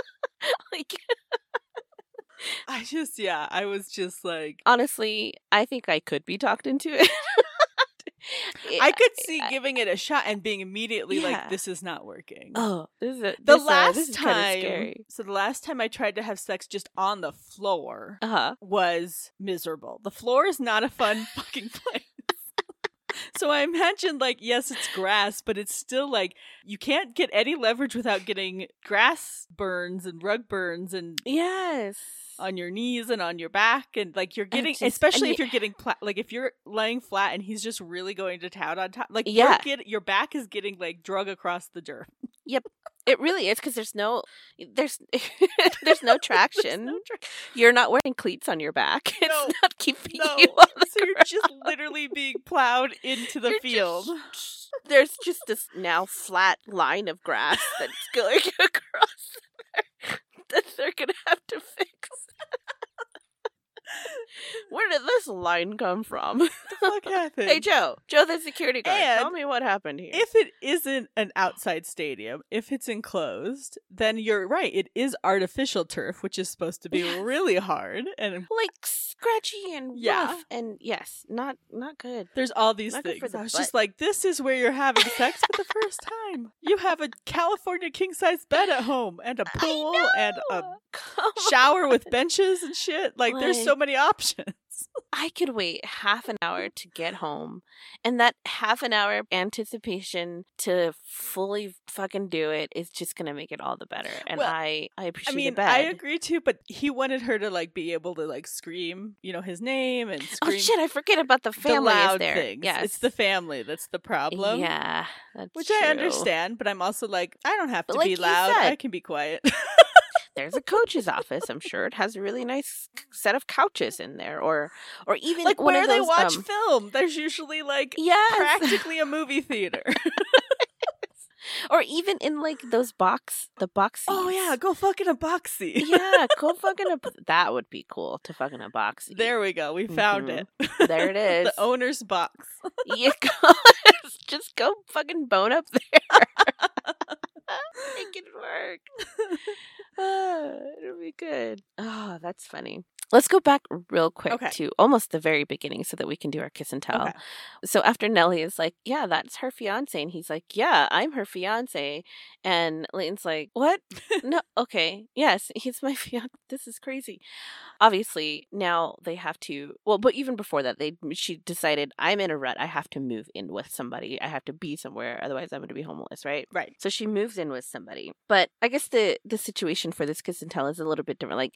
like I just, yeah, I was just like, honestly, I think I could be talked into it. I could see I- giving it a shot and being immediately Yeah. like, this is not working. Oh, this is a, the this, uh, last is time, scary. so the last time I tried to have sex just on the floor Uh huh. was miserable. The floor is not a fun fucking place. So I imagine, like, yes, it's grass, but it's still like you can't get any leverage without getting grass burns and rug burns and Yes. on your knees and on your back and like you're getting just- especially if you're getting pla- like if you're laying flat and he's just really going to town on top like Yeah. you're get- your back is getting like drug across the dirt It really is because there's no there's there's no traction. no tra- You're not wearing cleats on your back. It's No. not keeping No, you on the so you're just literally being plowed into the You're field. just- there's just this now flat line of grass that's going across there that they're gonna have to fix. Where did this line come from? What happened? hey Joe, Joe the security guard, tell me what happened here. if it isn't an outside stadium, if it's enclosed, then you're right. It is artificial turf, which is supposed to be Yes. really hard. And like scratchy and Yeah. rough and yes, not not good. there's all these Not things. the I was butt. just like, this is where you're having sex for the first time. You have a California king size bed at home and a pool and a. Come shower with benches and shit. Like, there's so Like- many options. I could wait half an hour to get home, and that half an hour anticipation to fully fucking do it is just gonna make it all the better. And Well, I, I I appreciate mean, the bed. I agree too, but he wanted her to like be able to like scream, you know, his name and Oh shit! I forget about the the family. loud there? things. Yes, It's the family that's the problem. Yeah, that's Which I understand, but I'm also like, I don't have to like be loud. I can be quiet. There's a coach's office. I'm sure it has a really nice set of couches in there, or or even like where of they watch um, film, there's usually like yes, practically a movie theater. or even in like those box the box. oh yeah, go fuck in a box seat. yeah, go fucking a. That would be cool to fuck in a box. seat. There we go. We found Mhm. it. There it is. the owner's box. you go, just go fucking bone up there. Make it work. Ah, it'll be good. Oh, that's funny. Let's go back real quick Okay. to almost the very beginning so that we can do our kiss and tell. Okay. So after Nellie is like, Yeah, that's her fiance. And he's like, Yeah, I'm her fiance. And Leighton's like, What? no, okay. Yes, he's my fiance. This is crazy. Obviously, now they have to well, but even before that, they she decided I'm in a rut. I have to move in with somebody. I have to be somewhere, otherwise I'm gonna be homeless, right? Right. So she moves in with somebody. But I guess the the situation for this kiss and tell is a little bit different. Like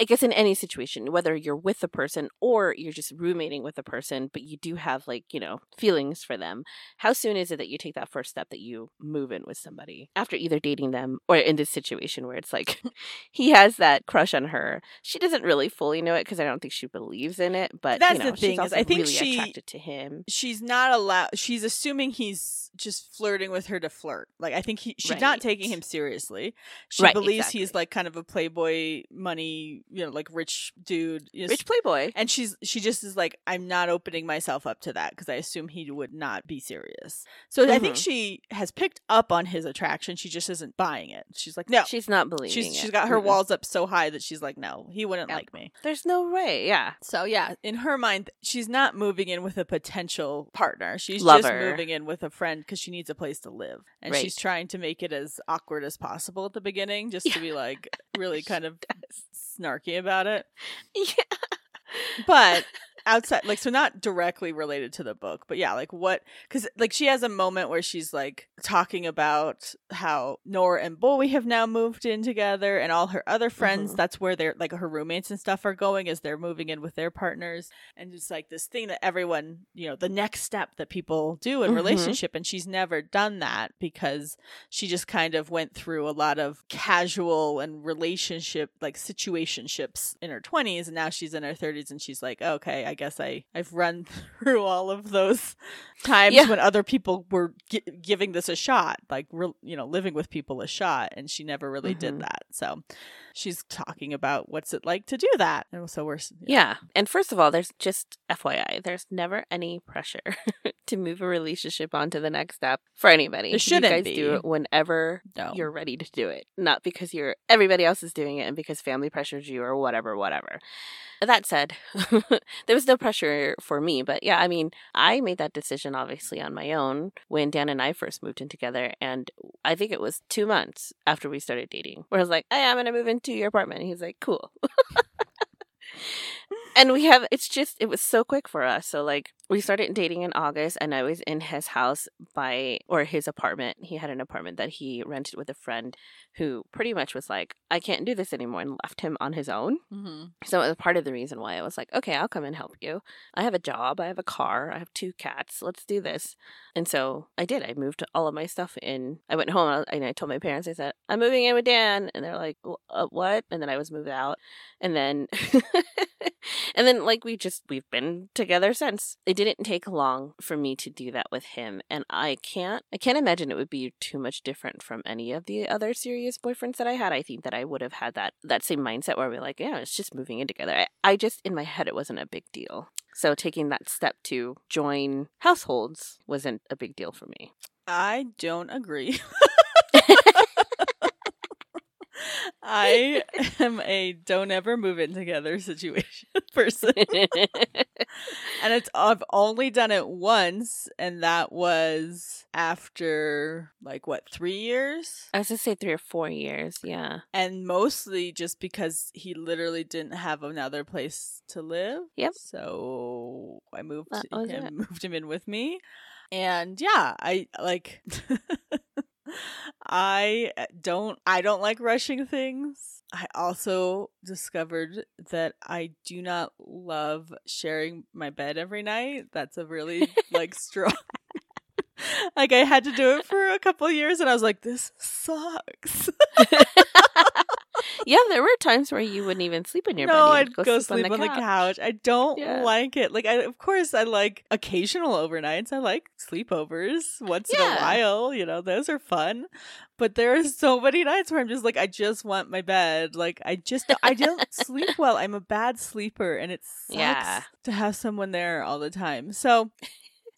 I guess in any situation, whether you're with a person or you're just roommating with a person, but you do have like, you know, feelings for them, how soon is it that you take that first step that you move in with somebody after either dating them or in this situation where it's like he has that crush on her. She doesn't really fully know it because I don't think she believes in it, but That's you know, the thing is I think really she- attracted to him. She's not allowed. She's assuming he's just flirting with her to flirt. Like I think he, she's not taking him seriously. She Right, believes he's like kind of a playboy, money, you know, like rich dude. Know, Rich playboy. And she's she just is like, I'm not opening myself up to that because I assume he would not be serious. So I think Mhm. she has picked up on his attraction. She just isn't buying it. She's like, no. She's not believing She's it. she's got her Mm-mm. walls up so high that she's like, no, he wouldn't like me. There's no way. Yeah. So yeah, in her mind, she's not moving in with a potential partner. She's just moving in with a friend because she needs a place to live, and Right. she's trying to make it as awkward as possible at the beginning, just to be like really kind of snarky about it. Yeah. But outside, like, so not directly related to the book, but yeah, like what? Because like she has a moment where she's like talking about how Nora and Bodie have now moved in together, and all her other friends. Mhm. That's where they're like her roommates and stuff are going as they're moving in with their partners, and it's like this thing that everyone, you know, the next step that people do in Mhm. relationship, and she's never done that because she just kind of went through a lot of casual and relationship like situationships in her 20s and now she's in her 30s and she's like okay i guess i i've run through all of those times Yeah. when other people were gi- giving this a shot like re- you know living with people a shot and she never really Mhm. did that so she's talking about what's it like to do that and so we're s- Yeah. And first of all, there's just FYI, there's never any pressure to move a relationship on to the next step for anybody. There shouldn't you guys be. do it whenever no you're ready to do it, not because you're everybody else is doing it and because family pressures you or whatever, whatever. That said, there was no pressure for me, but yeah, I mean, I made that decision obviously on my own when Dan and I first moved in together, and I think it was two months after we started dating, where I was like, "Hey, I'm gonna move into your apartment," he's like, "Cool." and we have it's just it was so quick for us so like we started dating in August, and I was in his house by, or his apartment. He had an apartment that he rented with a friend who pretty much was like, I can't do this anymore, and left him on his own. Mm-hmm. So it was part of the reason why I was like, okay, I'll come and help you. I have a job, I have a car, I have two cats. Let's do this. And so I did. I moved all of my stuff in. I went home and I told my parents, I said, I'm moving in with Dan. And they're like, uh, what? And then I was moved out. And then, and then like we just, we've been together since. It didn't take long for me to do that with him. And I can't, I can't imagine it would be too much different from any of the other serious boyfriends that I had. I think that I would have had that, that same mindset where we're like, yeah, it's just moving in together. I, I just, in my head, it wasn't a big deal. So taking that step to join households wasn't a big deal for me. I don't agree. I am a don't ever move in together situation person. and it's I've only done it once and that was after like what, 3 years? I was going to say 3 or 4 years, yeah. And mostly just because he literally didn't have another place to live. Yep. So I moved him moved him in with me. And yeah, I like I uh, don't I don't like rushing things. I also discovered that I do not love sharing my bed every night. That's a really like strong like I had to do it for a couple of years and I was like this sucks. yeah, there were times where you wouldn't even sleep in your bed. no, I'd would go, sleep, on, the, couch. I don't Yeah. like it. Like, I of course I like occasional overnights. I like sleepovers once in a while. You know, those are fun. But there are so many nights where I'm just like, I just want my bed. Like, I just I don't sleep well. I'm a bad sleeper, and it sucks Yeah. to have someone there all the time. So.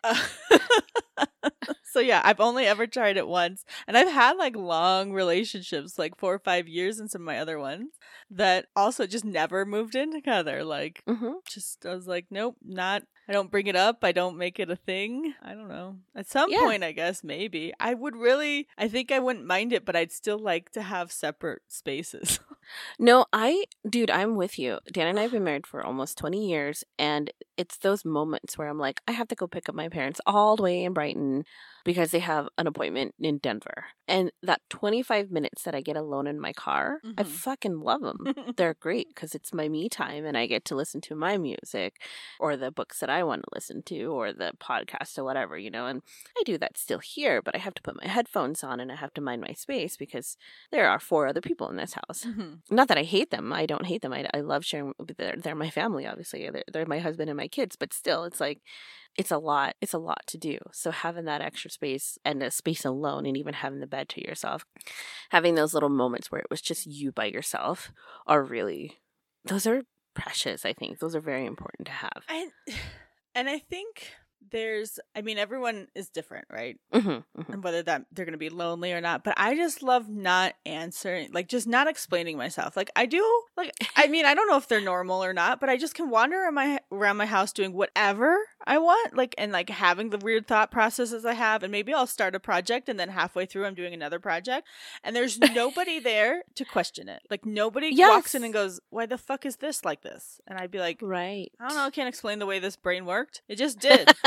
Uh, so yeah, I've only ever tried it once, and I've had like long relationships, like four or five years in some of my other ones, that also just never moved in together. Like, hmm just I was like, nope, not. I don't bring it up. I don't make it a thing. I don't know. At some Yeah. point, I guess maybe I would really. I think I wouldn't mind it, but I'd still like to have separate spaces. No, I, dude, I'm with you. Dan and I have been married for almost 20 years, and it's those moments where I'm like, I have to go pick up my parents all the way in Brighton because they have an appointment in Denver. And that 25 minutes that I get alone in my car, I Mhm. fucking love them. They're great because it's my me time and I get to listen to my music or the books that I want to listen to or the podcast or whatever, you know. And I do that still here, but I have to put my headphones on and I have to mind my space because there are four other people in this house Mhm. not that I hate them. I don't hate them. I, I love sharing. They're, they're my family, obviously. They're, they're my husband and my kids. But still, it's like it's a lot. It's a lot to do. So having that extra space and a space alone, and even having the bed to yourself, having those little moments where it was just you by yourself, are really those are precious. I think those are very important to have. and and I think there's. I mean, everyone is different, right? hmm hmm and whether that they're going to be lonely or not but i just love not answering like just not explaining myself like i do like i mean i don't know if they're normal or not but i just can wander around my around my house doing whatever i want like and like having the weird thought processes i have and maybe i'll start a project and then halfway through i'm doing another project and there's nobody there to question it like nobody walks in and goes why the fuck is this like this and i'd be like Right. I don't know. I can't explain the way this brain worked. It just did.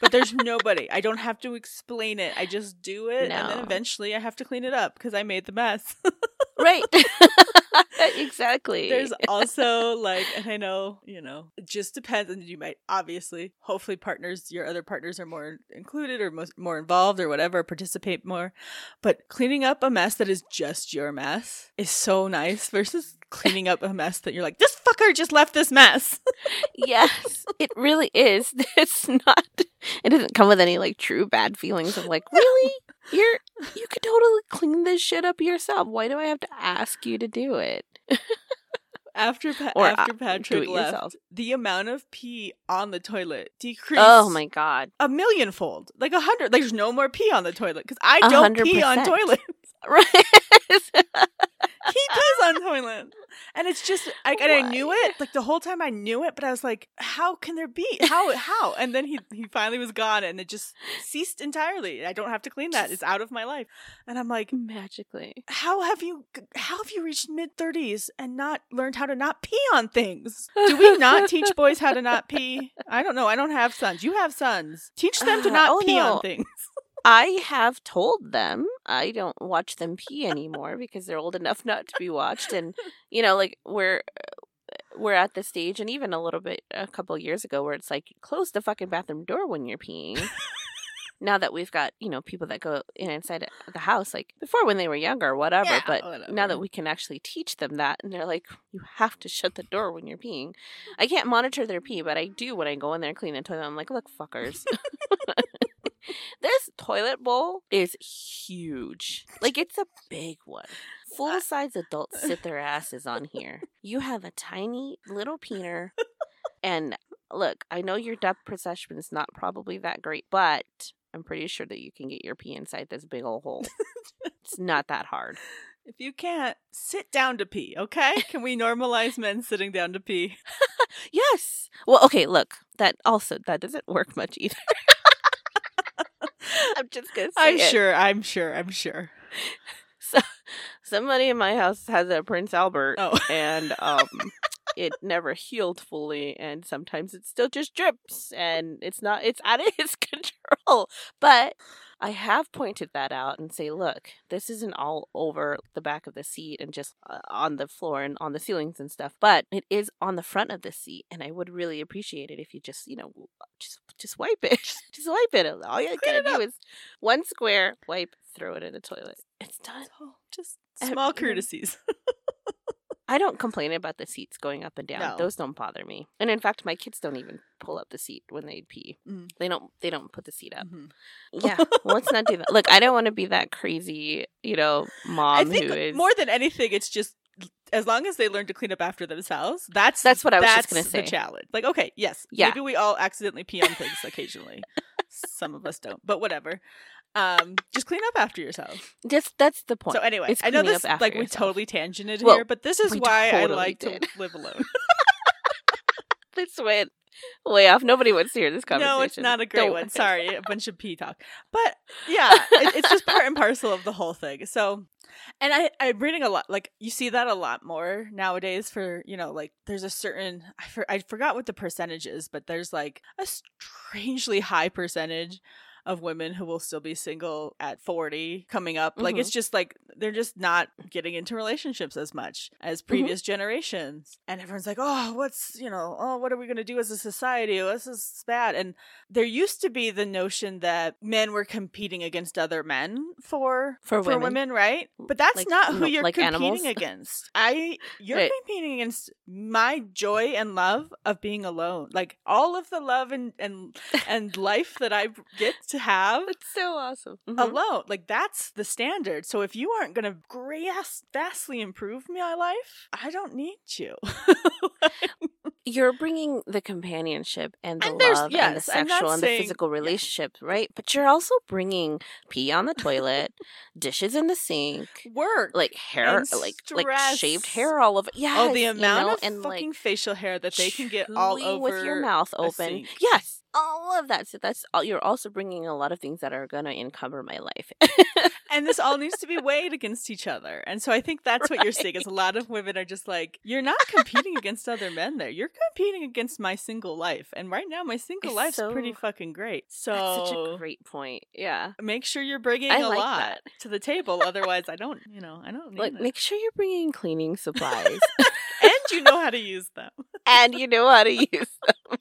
but there's nobody. I don't have to explain it. I just do it. And then eventually I have to clean it up because I made the mess. Right. exactly. there's also like, and I know, you know, it just depends. And you might obviously, hopefully, partners, your other partners are more included or most, more involved or whatever, participate more. But cleaning up a mess that is just your mess is so nice versus cleaning up a mess that you're like, this fucker just left this mess. yes, it really is. It's not. It doesn't come with any like true bad feelings of like, really, you're you could totally clean this shit up yourself. Why do I have to ask you to do it? After pa- Or, after uh, Patrick it left, yourself. the amount of pee on the toilet decreased. Oh my god! A millionfold, like a hundred. There's no more pee on the toilet because I don't hundred pee on percent. Right? he does on toilet. And it's just like, and I knew it like the whole time. I knew it, but I was like, "How can there be how how?" And then he he finally was gone, and it just ceased entirely. I don't have to clean that; it's out of my life. And I'm like, Magically. how have you how have you reached mid thirties and not learned how to not pee on things? Do we not teach boys how to not pee? I don't know. I don't have sons. You have sons. Teach them to Uh, not oh, pee no. on things. I have told them I don't watch them pee anymore because they're old enough not to be watched, and you know, like we're uh, we're at the stage, and even a little bit a couple of years ago, where it's like close the fucking bathroom door when you're peeing. now that we've got you know people that go in inside the house, like before when they were younger, or whatever. Yeah, but oh, now that we can actually teach them that, and they're like, you have to shut the door when you're peeing. I can't monitor their pee, but I do when I go in there and clean the toilet. I'm like, look, fuckers. this toilet bowl is huge. Like it's a big one. Uh, Full size adults sit their asses on here. You have a tiny little peener. And look, I know your depth perception is not probably that great, but I'm pretty sure that you can get your pee inside this big old hole. it's not that hard. If you can't, sit down to pee, okay? Can we normalize men sitting down to pee? Yes. Well, okay, look, that also that doesn't work much either. I'm just gonna say I'm it. sure, I'm sure, I'm sure. So, somebody in my house has a Prince Albert, Oh. and um, it never healed fully, and sometimes it still just drips, and it's not it's out of its control. But I have pointed that out and say, look, this isn't all over the back of the seat and just uh, on the floor and on the ceilings and stuff, but it is on the front of the seat, and I would really appreciate it if you just you know just just wipe it, just wipe it. All you gotta do is one square, wipe, throw it in the toilet. It's done. Just Uh, small courtesies. I don't complain about the seats going up and down. No. Those don't bother me. And in fact, my kids don't even pull up the seat when they pee. Mm. They don't. They don't put the seat up. Mhm. Yeah. Well, let's not do that. Look, I don't want to be that crazy, you know, mom I think is. more than anything, it's just as long as they learn to clean up after themselves. That's That's what I was just that's gonna say. The challenge, like, okay, yes, Yeah. maybe we all accidentally pee on things occasionally. Some of us don't, but whatever. Um, just clean up after yourself. Just that's the point. So anyway, I know this like we yourself. totally tangented Well, here, but this is why I like did. to live alone. this went way off. Nobody wants to hear this conversation. no, it's not a great Don't one. Sorry, a bunch of pee talk. But yeah, it, it's just part and parcel of the whole thing. So, and I I'm reading a lot. Like you see that a lot more nowadays. For you know, like there's a certain I for, I forgot what the percentage is, but there's like a strangely high percentage of women who will still be single at 40 coming up like Mhm. it's just like they're just not getting into relationships as much as previous generations and everyone's like oh what's you know oh what are we going to do as a society this is bad and there used to be the notion that men were competing against other men for For for women. right but that's Like- not who no, you're like competing animals? against i you're Right. competing against my joy and love of being alone like all of the love and and and life that i get to have It's so awesome. Mhm. alone. Like that's the standard. So if you aren't going to grass vastly improve my life, I don't need you. You're bringing the companionship and the And love and the yes, I'm not sexual and the saying- physical relationships, right? But you're also bringing pee on the toilet, dishes in the sink, Work. like hair, And like like shaved hair all over. Yeah, oh, the amount of and fucking like facial hair that they can get all over with your mouth open. Yes, all of that. So that's all. You're also bringing a lot of things that are gonna encumber my life. And this all needs to be weighed against each other. And so I think that's what you're seeing is a lot of women are just like, you're not competing against other men there. You're competing against my single life. And right now my single It's life's so- pretty fucking great. So that's such a great point. Yeah. make sure you're bringing I a like lot that. to the table. Otherwise, I don't, you know, I don't need Like, it. make sure you're bringing cleaning supplies, and you know how to use them. and you know how to use them.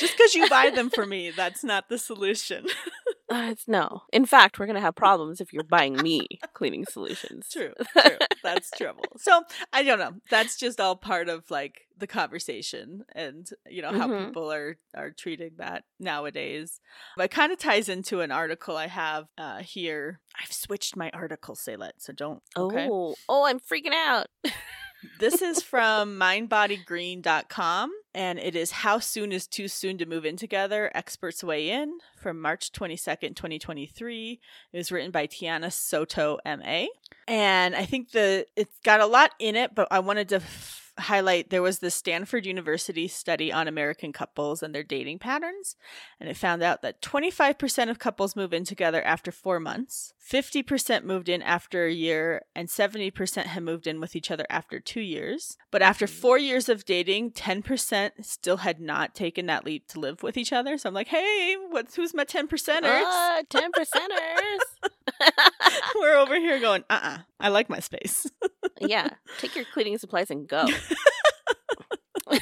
Just because you buy them for me, that's not the solution. Uh, it's no. In fact, we're gonna have problems if you're buying me cleaning solutions. true, true. That's trouble. So I don't know. That's just all part of like the conversation and you know how Mhm. people are are treating that nowadays. But it kind of ties into an article I have uh, here. I've switched my article, Saylet, so don't. Okay. Oh, oh, I'm freaking out. This is from mindbodygreen.com. and it is How Soon is Too Soon to Move In Together? Experts Weigh In from March 22nd, 2023. It was written by Tiana Soto, MA. And I think the it's got a lot in it, but I wanted to f- highlight there was the Stanford University study on American couples and their dating patterns, and it found out that 25% of couples move in together after 4 months, 50% moved in after a year, and 70% had moved in with each other after 2 years. But after 4 years of dating, 10% still had not taken that leap to live with each other. So I'm like, "Hey, what's who's my 10 percenters?" Uh, 10 percenters. We're over here going, "Uh-uh. I like my space." yeah. Take your cleaning supplies and go.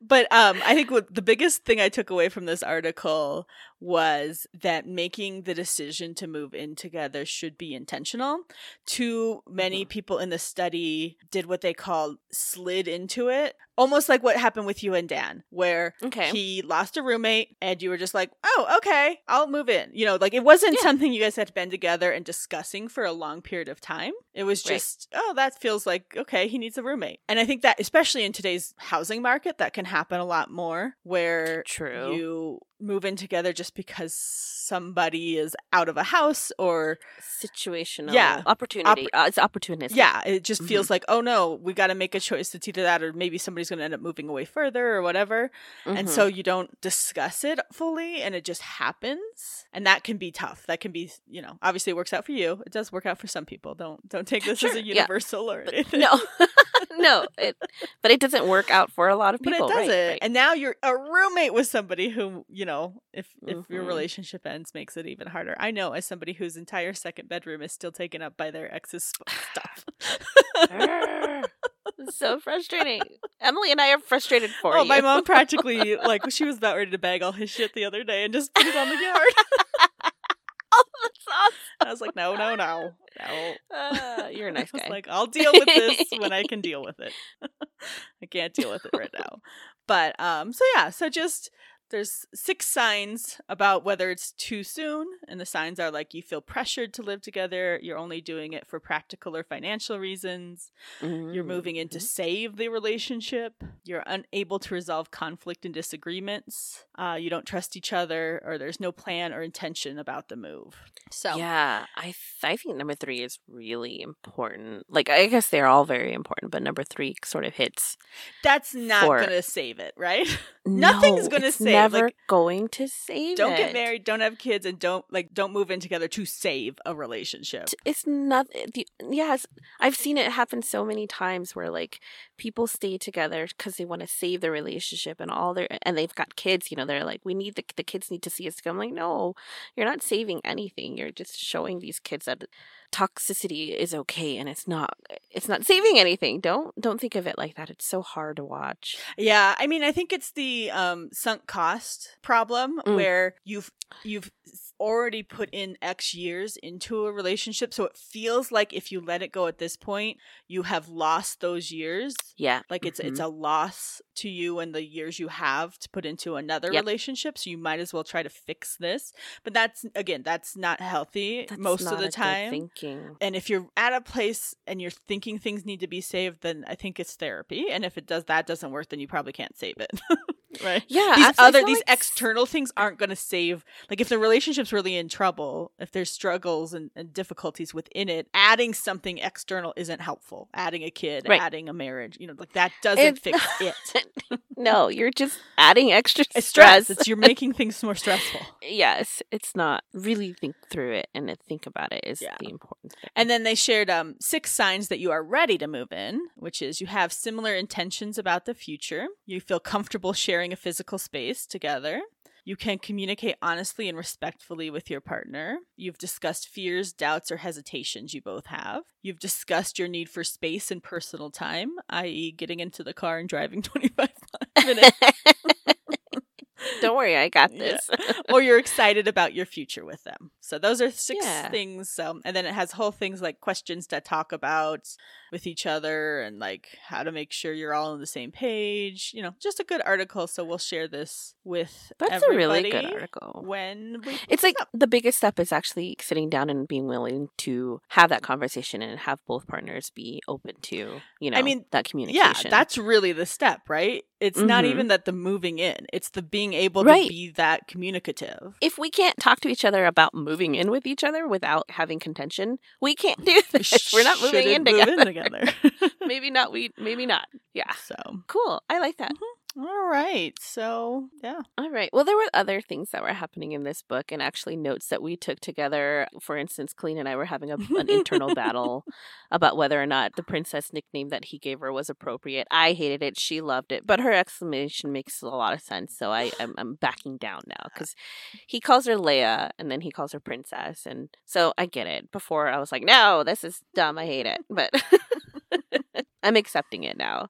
but um, I think what the biggest thing I took away from this article was that making the decision to move in together should be intentional. Too many Mhm. people in the study did what they called slid into it, almost like what happened with you and Dan, where Okay. he lost a roommate and you were just like, oh, okay, I'll move in. You know, like it wasn't Yeah. something you guys had been together and discussing for a long period of time. It was Right. just, oh, that feels like, okay, he needs a roommate. And I think that, especially in today's housing market, that can happen a lot more where True. you move in together just because somebody is out of a house or Situational. Yeah. Opportunity. uh, it's opportunistic. yeah it just feels like oh no we got to make a choice it's either that or maybe somebody's going to end up moving away further or whatever and Mhm. so you don't discuss it fully and it just happens and that can be tough that can be you know obviously it works out for you it does work out for some people don't don't take this as Sure, a yeah. universal or anything no. no. It, but it doesn't work out for a lot of but people. it doesn't right. and now you're a roommate with somebody who you know if if your Mhm. relationship ends makes it even harder i know as somebody whose entire second bedroom is still taken up by their ex's stuff so frustrating. Emily and I are frustrated for oh you. my mom practically like she was about ready to bag all his shit the other day and just put it on the yard oh, that's awesome. i was like no no no no Uh, you're a nice I was guy. like, I'll deal with this when I can deal with it. I can't deal with it right now. But um, so yeah, so just there's six signs about whether it's too soon, and the signs are like you feel pressured to live together, you're only doing it for practical or financial reasons, you're moving in to Mhm. save the relationship, you're unable to resolve conflict and disagreements, uh, you don't trust each other, or there's no plan or intention about the move. So Yeah, I th- I think number three is really important. Like I guess they're all very important, but number three sort of hits. that's not For- gonna save it, right? Nothing's No, gonna it's save, Never like, going to save. don't get married, don't have kids, and don't like don't move in together to save a relationship. It's nothing yes, I've seen it happen so many times where like people stay together because they want to save their relationship and all their and they've got kids. You know, they're like, we need the the kids need to see us. together." I'm like, no, you're not saving anything. You're just showing these kids that toxicity is okay and it's not it's not saving anything don't don't think of it like that it's so hard to watch Yeah, I mean, I think it's the um, sunk cost problem Mm. where you've you've already put in X years into a relationship, so it feels like if you let it go at this point, you have lost those years. yeah Like it's it's Mhm. a loss to you and the years you have to put into another Yep. relationship. So you might as well try to fix this. But that's again, that's not healthy That's most not of the time. thinking And if you're at a place and you're thinking things need to be saved, then I think it's therapy. And if it does that doesn't work, then you probably can't save it. right? yeah These other these like external things aren't going to save. Like if the relationship's really in trouble, if there's struggles and, and difficulties within it, adding something external isn't helpful. Adding a kid, Right. adding a marriage, you know, like that doesn't It- fix it. no you're just adding extra It's stress, stress. It's you're making things more stressful. yes it's not really think through it and think about it is Yeah. the important thing And then they shared um, six signs that you are ready to move in, which is you have similar intentions about the future, you feel comfortable sharing a physical space together, you can communicate honestly and respectfully with your partner, you've discussed fears, doubts, or hesitations you both have, you've discussed your need for space and personal time, i.e., getting into the car and driving 25 minutes, don't worry i got Yeah. this or you're excited about your future with them. So those are six Yeah. things. Um, and then it has whole things like questions to talk about, with each other and like how to make sure you're all on the same page. You know, just a good article. So we'll share this with That's a really good article. When we it's like the biggest step is actually sitting down and being willing to have that conversation and have both partners be open to, you know, I mean, that communication. Yeah, that's really the step, right? It's mm-hmm. not even that the moving in; it's the being able right. to be that communicative. If we can't talk to each other about moving in with each other without having contention, we can't do this. We're not moving in together. in together. maybe not. We maybe not. Yeah. So cool. I like that. Mm-hmm. All right. So, yeah. All right. Well, there were other things that were happening in this book and actually notes that we took together. For instance, Colleen and I were having a, an internal battle about whether or not the princess nickname that he gave her was appropriate. I hated it. She loved it. But her exclamation makes a lot of sense. So I, I'm, I'm backing down now because he calls her Leia and then he calls her princess. And so I get it. Before I was like, no, this is dumb. I hate it. But. I'm accepting it now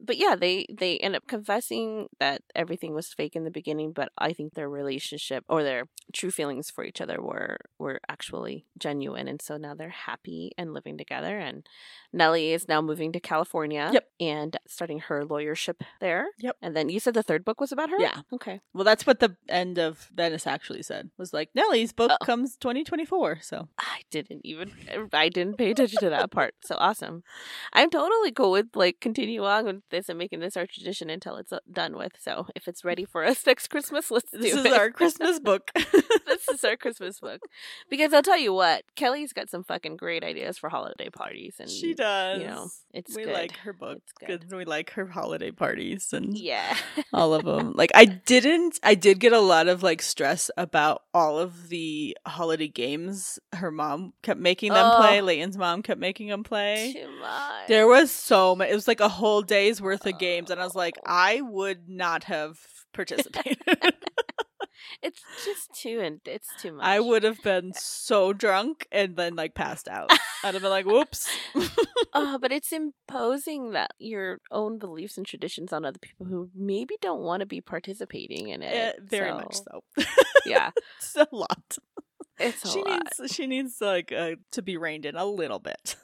but yeah, they they end up confessing that everything was fake in the beginning, but I think their relationship or their true feelings for each other were were actually genuine, and so now they're happy and living together. And Nellie is now moving to California. Yep. And starting her lawyership there. Yep. And then you said the third book was about her? Yeah. Okay. Well, that's what the end of Venice actually said. Was like Nellie's book oh. comes 2024. So I didn't even I didn't pay attention to that part. So awesome. I'm totally cool with like continue on with this and making this our tradition until it's uh, done with. So if it's ready for us next Christmas, let's do this do is our Christmas book. this is our Christmas book. Because I'll tell you what, Kelly's got some fucking great ideas for holiday parties and she does. You know, it's we good. like her books because we like her holiday parties and yeah, all of them. Like I didn't, I did get a lot of like stress about all of the holiday games. Her mom kept making them oh, play. Leighton's mom kept making them play. Too much. There was so much. It was like a whole day's worth of games, and I was like, oh. I would not have participated. it's just too and it's too much. I would have been so drunk and then like passed out. I'd have been like, "Whoops." oh, but it's imposing that your own beliefs and traditions on other people who maybe don't want to be participating in it. Uh, very so. much so. yeah, it's a lot. It's she lot. needs she needs like uh, to be reined in a little bit.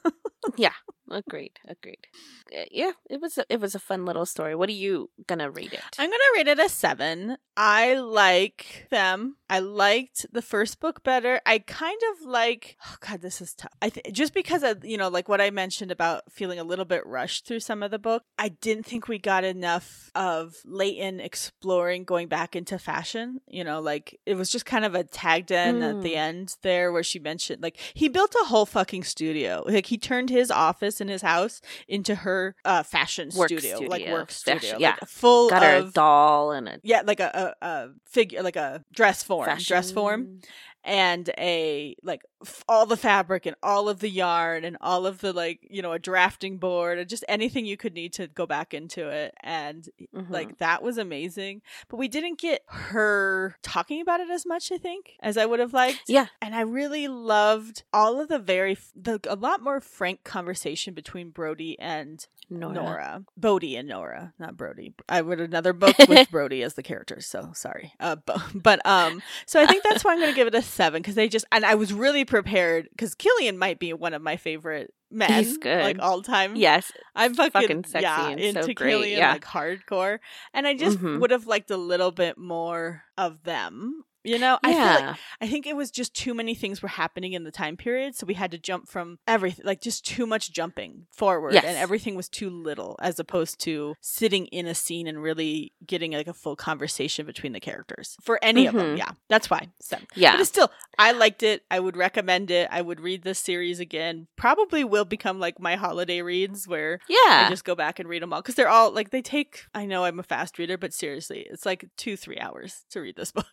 Yeah, agreed, agreed. Uh, yeah, it was a, it was a fun little story. What are you gonna rate it? I'm gonna rate it a seven. I like them. I liked the first book better. I kind of like. Oh God, this is tough. I th- just because of you know like what I mentioned about feeling a little bit rushed through some of the book. I didn't think we got enough of Leighton exploring going back into fashion. You know, like it was just kind of a tagged in mm. at the hmm. end there where she mentioned like he built a whole fucking studio. Like he turned his office in his house into her uh, fashion studio, studio, like work studio, fashion, yeah, like full got of, her doll and a yeah, like a, a, a figure, like a dress form, fashion. dress form, and a like f- all the fabric and all of the yarn and all of the like you know a drafting board and just anything you could need to go back into it and mm-hmm. like that was amazing but we didn't get her talking about it as much i think as i would have liked yeah and i really loved all of the very the a lot more frank conversation between brody and Nora. Nora. Bodie and Nora, not Brody. I read another book with Brody as the character, so sorry. Uh, but, but um, so I think that's why I'm going to give it a seven because they just and I was really prepared because Killian might be one of my favorite men. He's good, like all time. Yes, I'm fucking, fucking sexy yeah, and into so Killian great. Yeah. like hardcore, and I just Mhm. would have liked a little bit more of them. You know, I feel like I think it was just too many things were happening in the time period, so we had to jump from everything, like just too much jumping forward, Yes. and everything was too little, as opposed to sitting in a scene and really getting like a full conversation between the characters for any of them. Mm-hmm. Yeah, that's why. So, yeah. but still, I liked it. I would recommend it. I would read this series again. Probably will become like my holiday reads where yeah, I just go back and read them all because they're all like they take. I know I'm a fast reader, but seriously, it's like two three hours to read this book.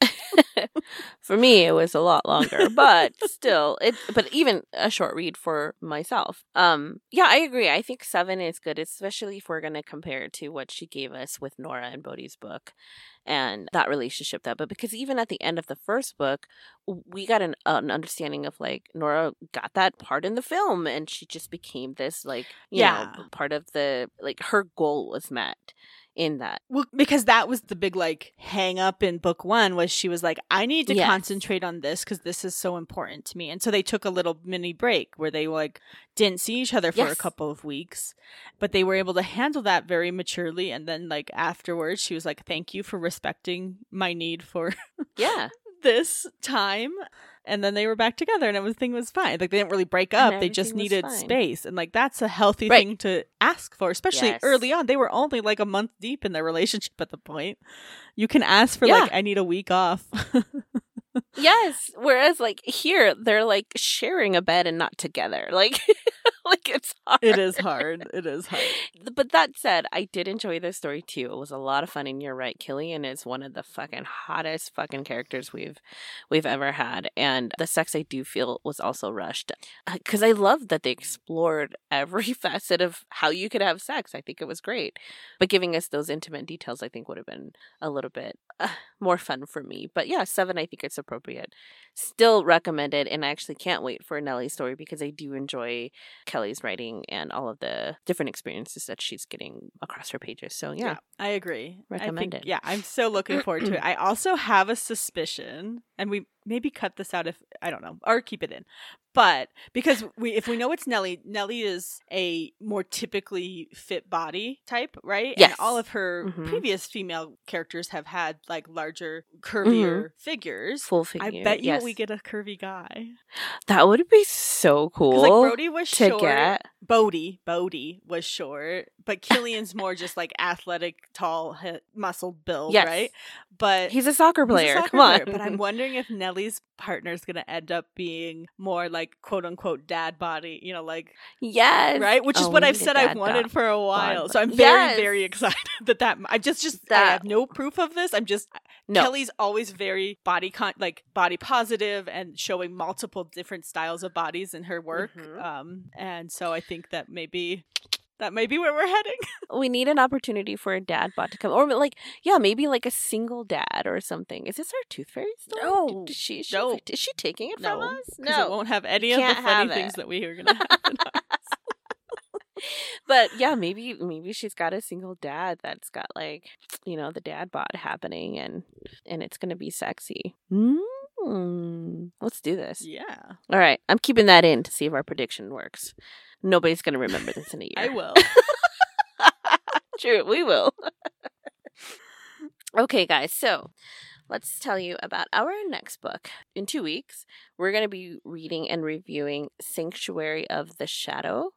for me it was a lot longer but still it but even a short read for myself. Um yeah i agree. I think seven is good especially if we're going to compare it to what she gave us with nora and Bodie's book and that relationship that but because even at the end of the first book we got an, an understanding of like nora got that part in the film and she just became this like you Yeah. know part of the like her goal was met in that. Well, because that was the big like hang up in book one was she was like, I need to Yes. concentrate on this because this is so important to me. And so they took a little mini break where they like didn't see each other for a couple of weeks, but they were able to handle that very maturely. And then like afterwards, she was like, Thank you for respecting my need for Yeah. This time. And then they were back together and everything was fine. Like they didn't really break up. They just needed space. And like that's a healthy Right. thing to ask for, especially Yes. early on. They were only like a month deep in their relationship at the point. You can ask for Yeah. like I need a week off. yes. Whereas like here, they're like sharing a bed and not together. Like, like it's hard. it is hard. It is hard. But that said, I did enjoy this story too. It was a lot of fun, and you're right. Killian is one of the fucking hottest fucking characters we've we've ever had, and the sex I do feel was also rushed because I love that they explored every facet of how you could have sex. I think it was great, but giving us those intimate details, I think would have been a little bit uh, more fun for me. But yeah, seven, I think it's appropriate. Still recommended, and I actually can't wait for Nellie's story because I do enjoy Writing and all of the different experiences that she's getting across her pages. So yeah, I agree. I Recommend think- it. Yeah, I'm so looking forward to it. I also have a suspicion, and we maybe cut this out if I don't know, or keep it in. But because we, if we know it's Nelly, Nelly is a more typically fit body type, right? Yes. And all of her Mhm. previous female characters have had like larger, curvier figures. full figure. I bet you yes. we get a curvy guy. that would be so cool. Like Brody was to short. get. Bodie, Bodie was short, but Killian's more just like athletic, tall, muscled build, Yes. right? But He's a soccer he's a player. soccer Come on. But I'm wondering if Nellie's partner is going to end up being more like quote unquote dad body, you know, like yes. right, which is Oh, what I've said I've wanted for a while. So I'm very, Yes. very excited that that I just just I have no proof of this. I'm just No. Kelly's always very body con like body positive and showing multiple different styles of bodies in her work. Mhm. Um, and so I think that maybe that may be where we're heading. we need an opportunity for a dad bot to come, or like, yeah, maybe like a single dad or something. Is this our tooth fairy story? No. Did she, she, No. is she taking it from us? No, it won't have any of the funny things that we are gonna have. but yeah, maybe maybe she's got a single dad that's got like you know the dad bod happening, and and it's gonna be sexy. Mm. Let's do this. yeah, All right, I'm keeping that in to see if our prediction works. Nobody's gonna remember this in a year. I will. True, we will. okay, guys, so let's tell you about our next book. In two weeks, we're going to be reading and reviewing Sanctuary of the Shadow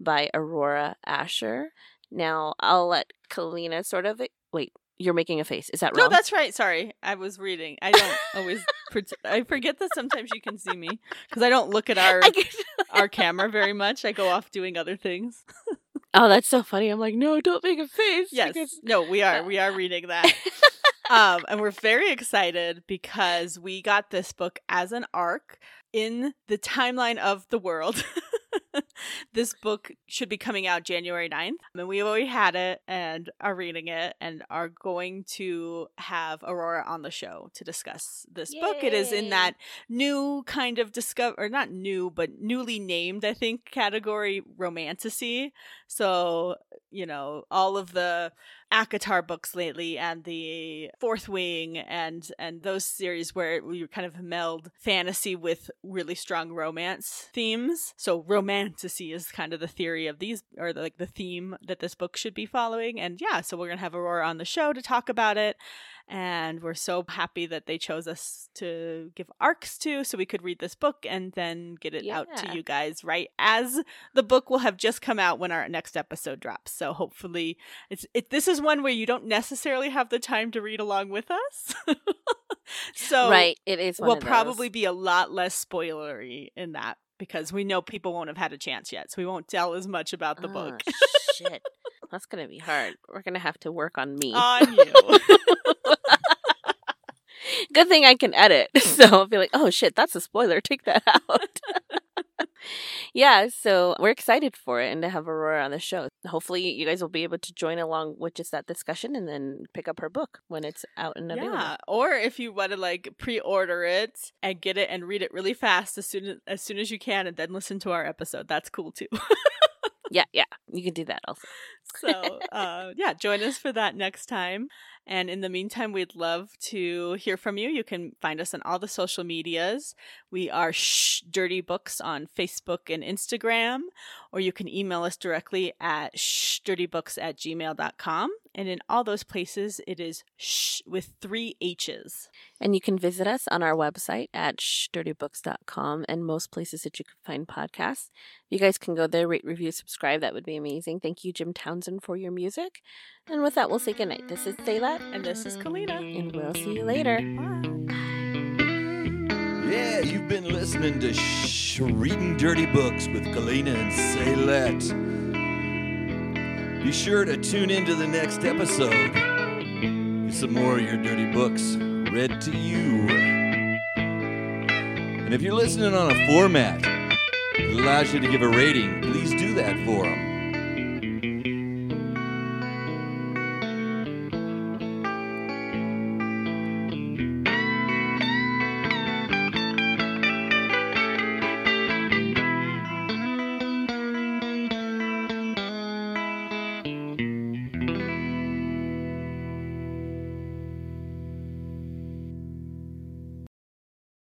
by Aurora Ascher. Now, I'll let Kalina sort of. Wait, you're making a face. Is that right? No, that's right. Sorry, I was reading. I don't always. pret- I forget that sometimes you can see me because I don't look at our our camera very much. I go off doing other things. oh, that's so funny. I'm like, no, don't make a face. Yes, because- no, we are. We are reading that. um, and we're very excited because we got this book as an arc in the timeline of the world. this book should be coming out January 9th. And we've already had it and are reading it and are going to have Aurora on the show to discuss this book. It is in that new kind of discover or not new, but newly named, I think, category romantasy. So, you know, all of the ACOTAR books lately and the Fourth Wing and and those series where we kind of meld fantasy with really strong romance themes. So romantasy is kind of the theory of these or the, like the theme that this book should be following. And yeah, so we're gonna have Aurora on the show to talk about it. And we're so happy that they chose us to give arcs to so we could read this book and then get it out to you guys right as the book will have just come out when our next episode drops. So hopefully it's it this is one where you don't necessarily have the time to read along with us. so right, it is. One will of those. probably be a lot less spoilery in that because we know people won't have had a chance yet. So we won't tell as much about the book. Oh, shit. That's gonna be hard. We're gonna have to work on me. on you. Good thing I can edit. So I'll be like, oh shit, that's a spoiler. Take that out. Yeah, so we're excited for it and to have Aurora on the show. Hopefully you guys will be able to join along with just that discussion and then pick up her book when it's out and available. Yeah, or if you want to like pre-order it and get it and read it really fast as soon as, as soon as you can, and then listen to our episode, that's cool too. Yeah, yeah. You can do that also. so, uh, yeah, join us for that next time. And in the meantime, we'd love to hear from you. You can find us on all the social medias. We are Shhh Dirty Books on Facebook and Instagram, or you can email us directly at shhhdirtybooks at gmail.com. And in all those places, it is shh with three H's. And you can visit us on our website at shhhdirtybooks.com and most places that you can find podcasts. You guys can go there, rate, review, subscribe. That would be amazing. Thank you, Jim Townsend, for your music. And with that, we'll say goodnight. This is Sayla. And this is Kalina. And we'll see you later. Yeah, you've been listening to Shh Reading Dirty Books with Kalina and Sayla. Be sure to tune into the next episode. Get some more of your dirty books read to you. And if you're listening on a format that allows you to give a rating, please do that for them.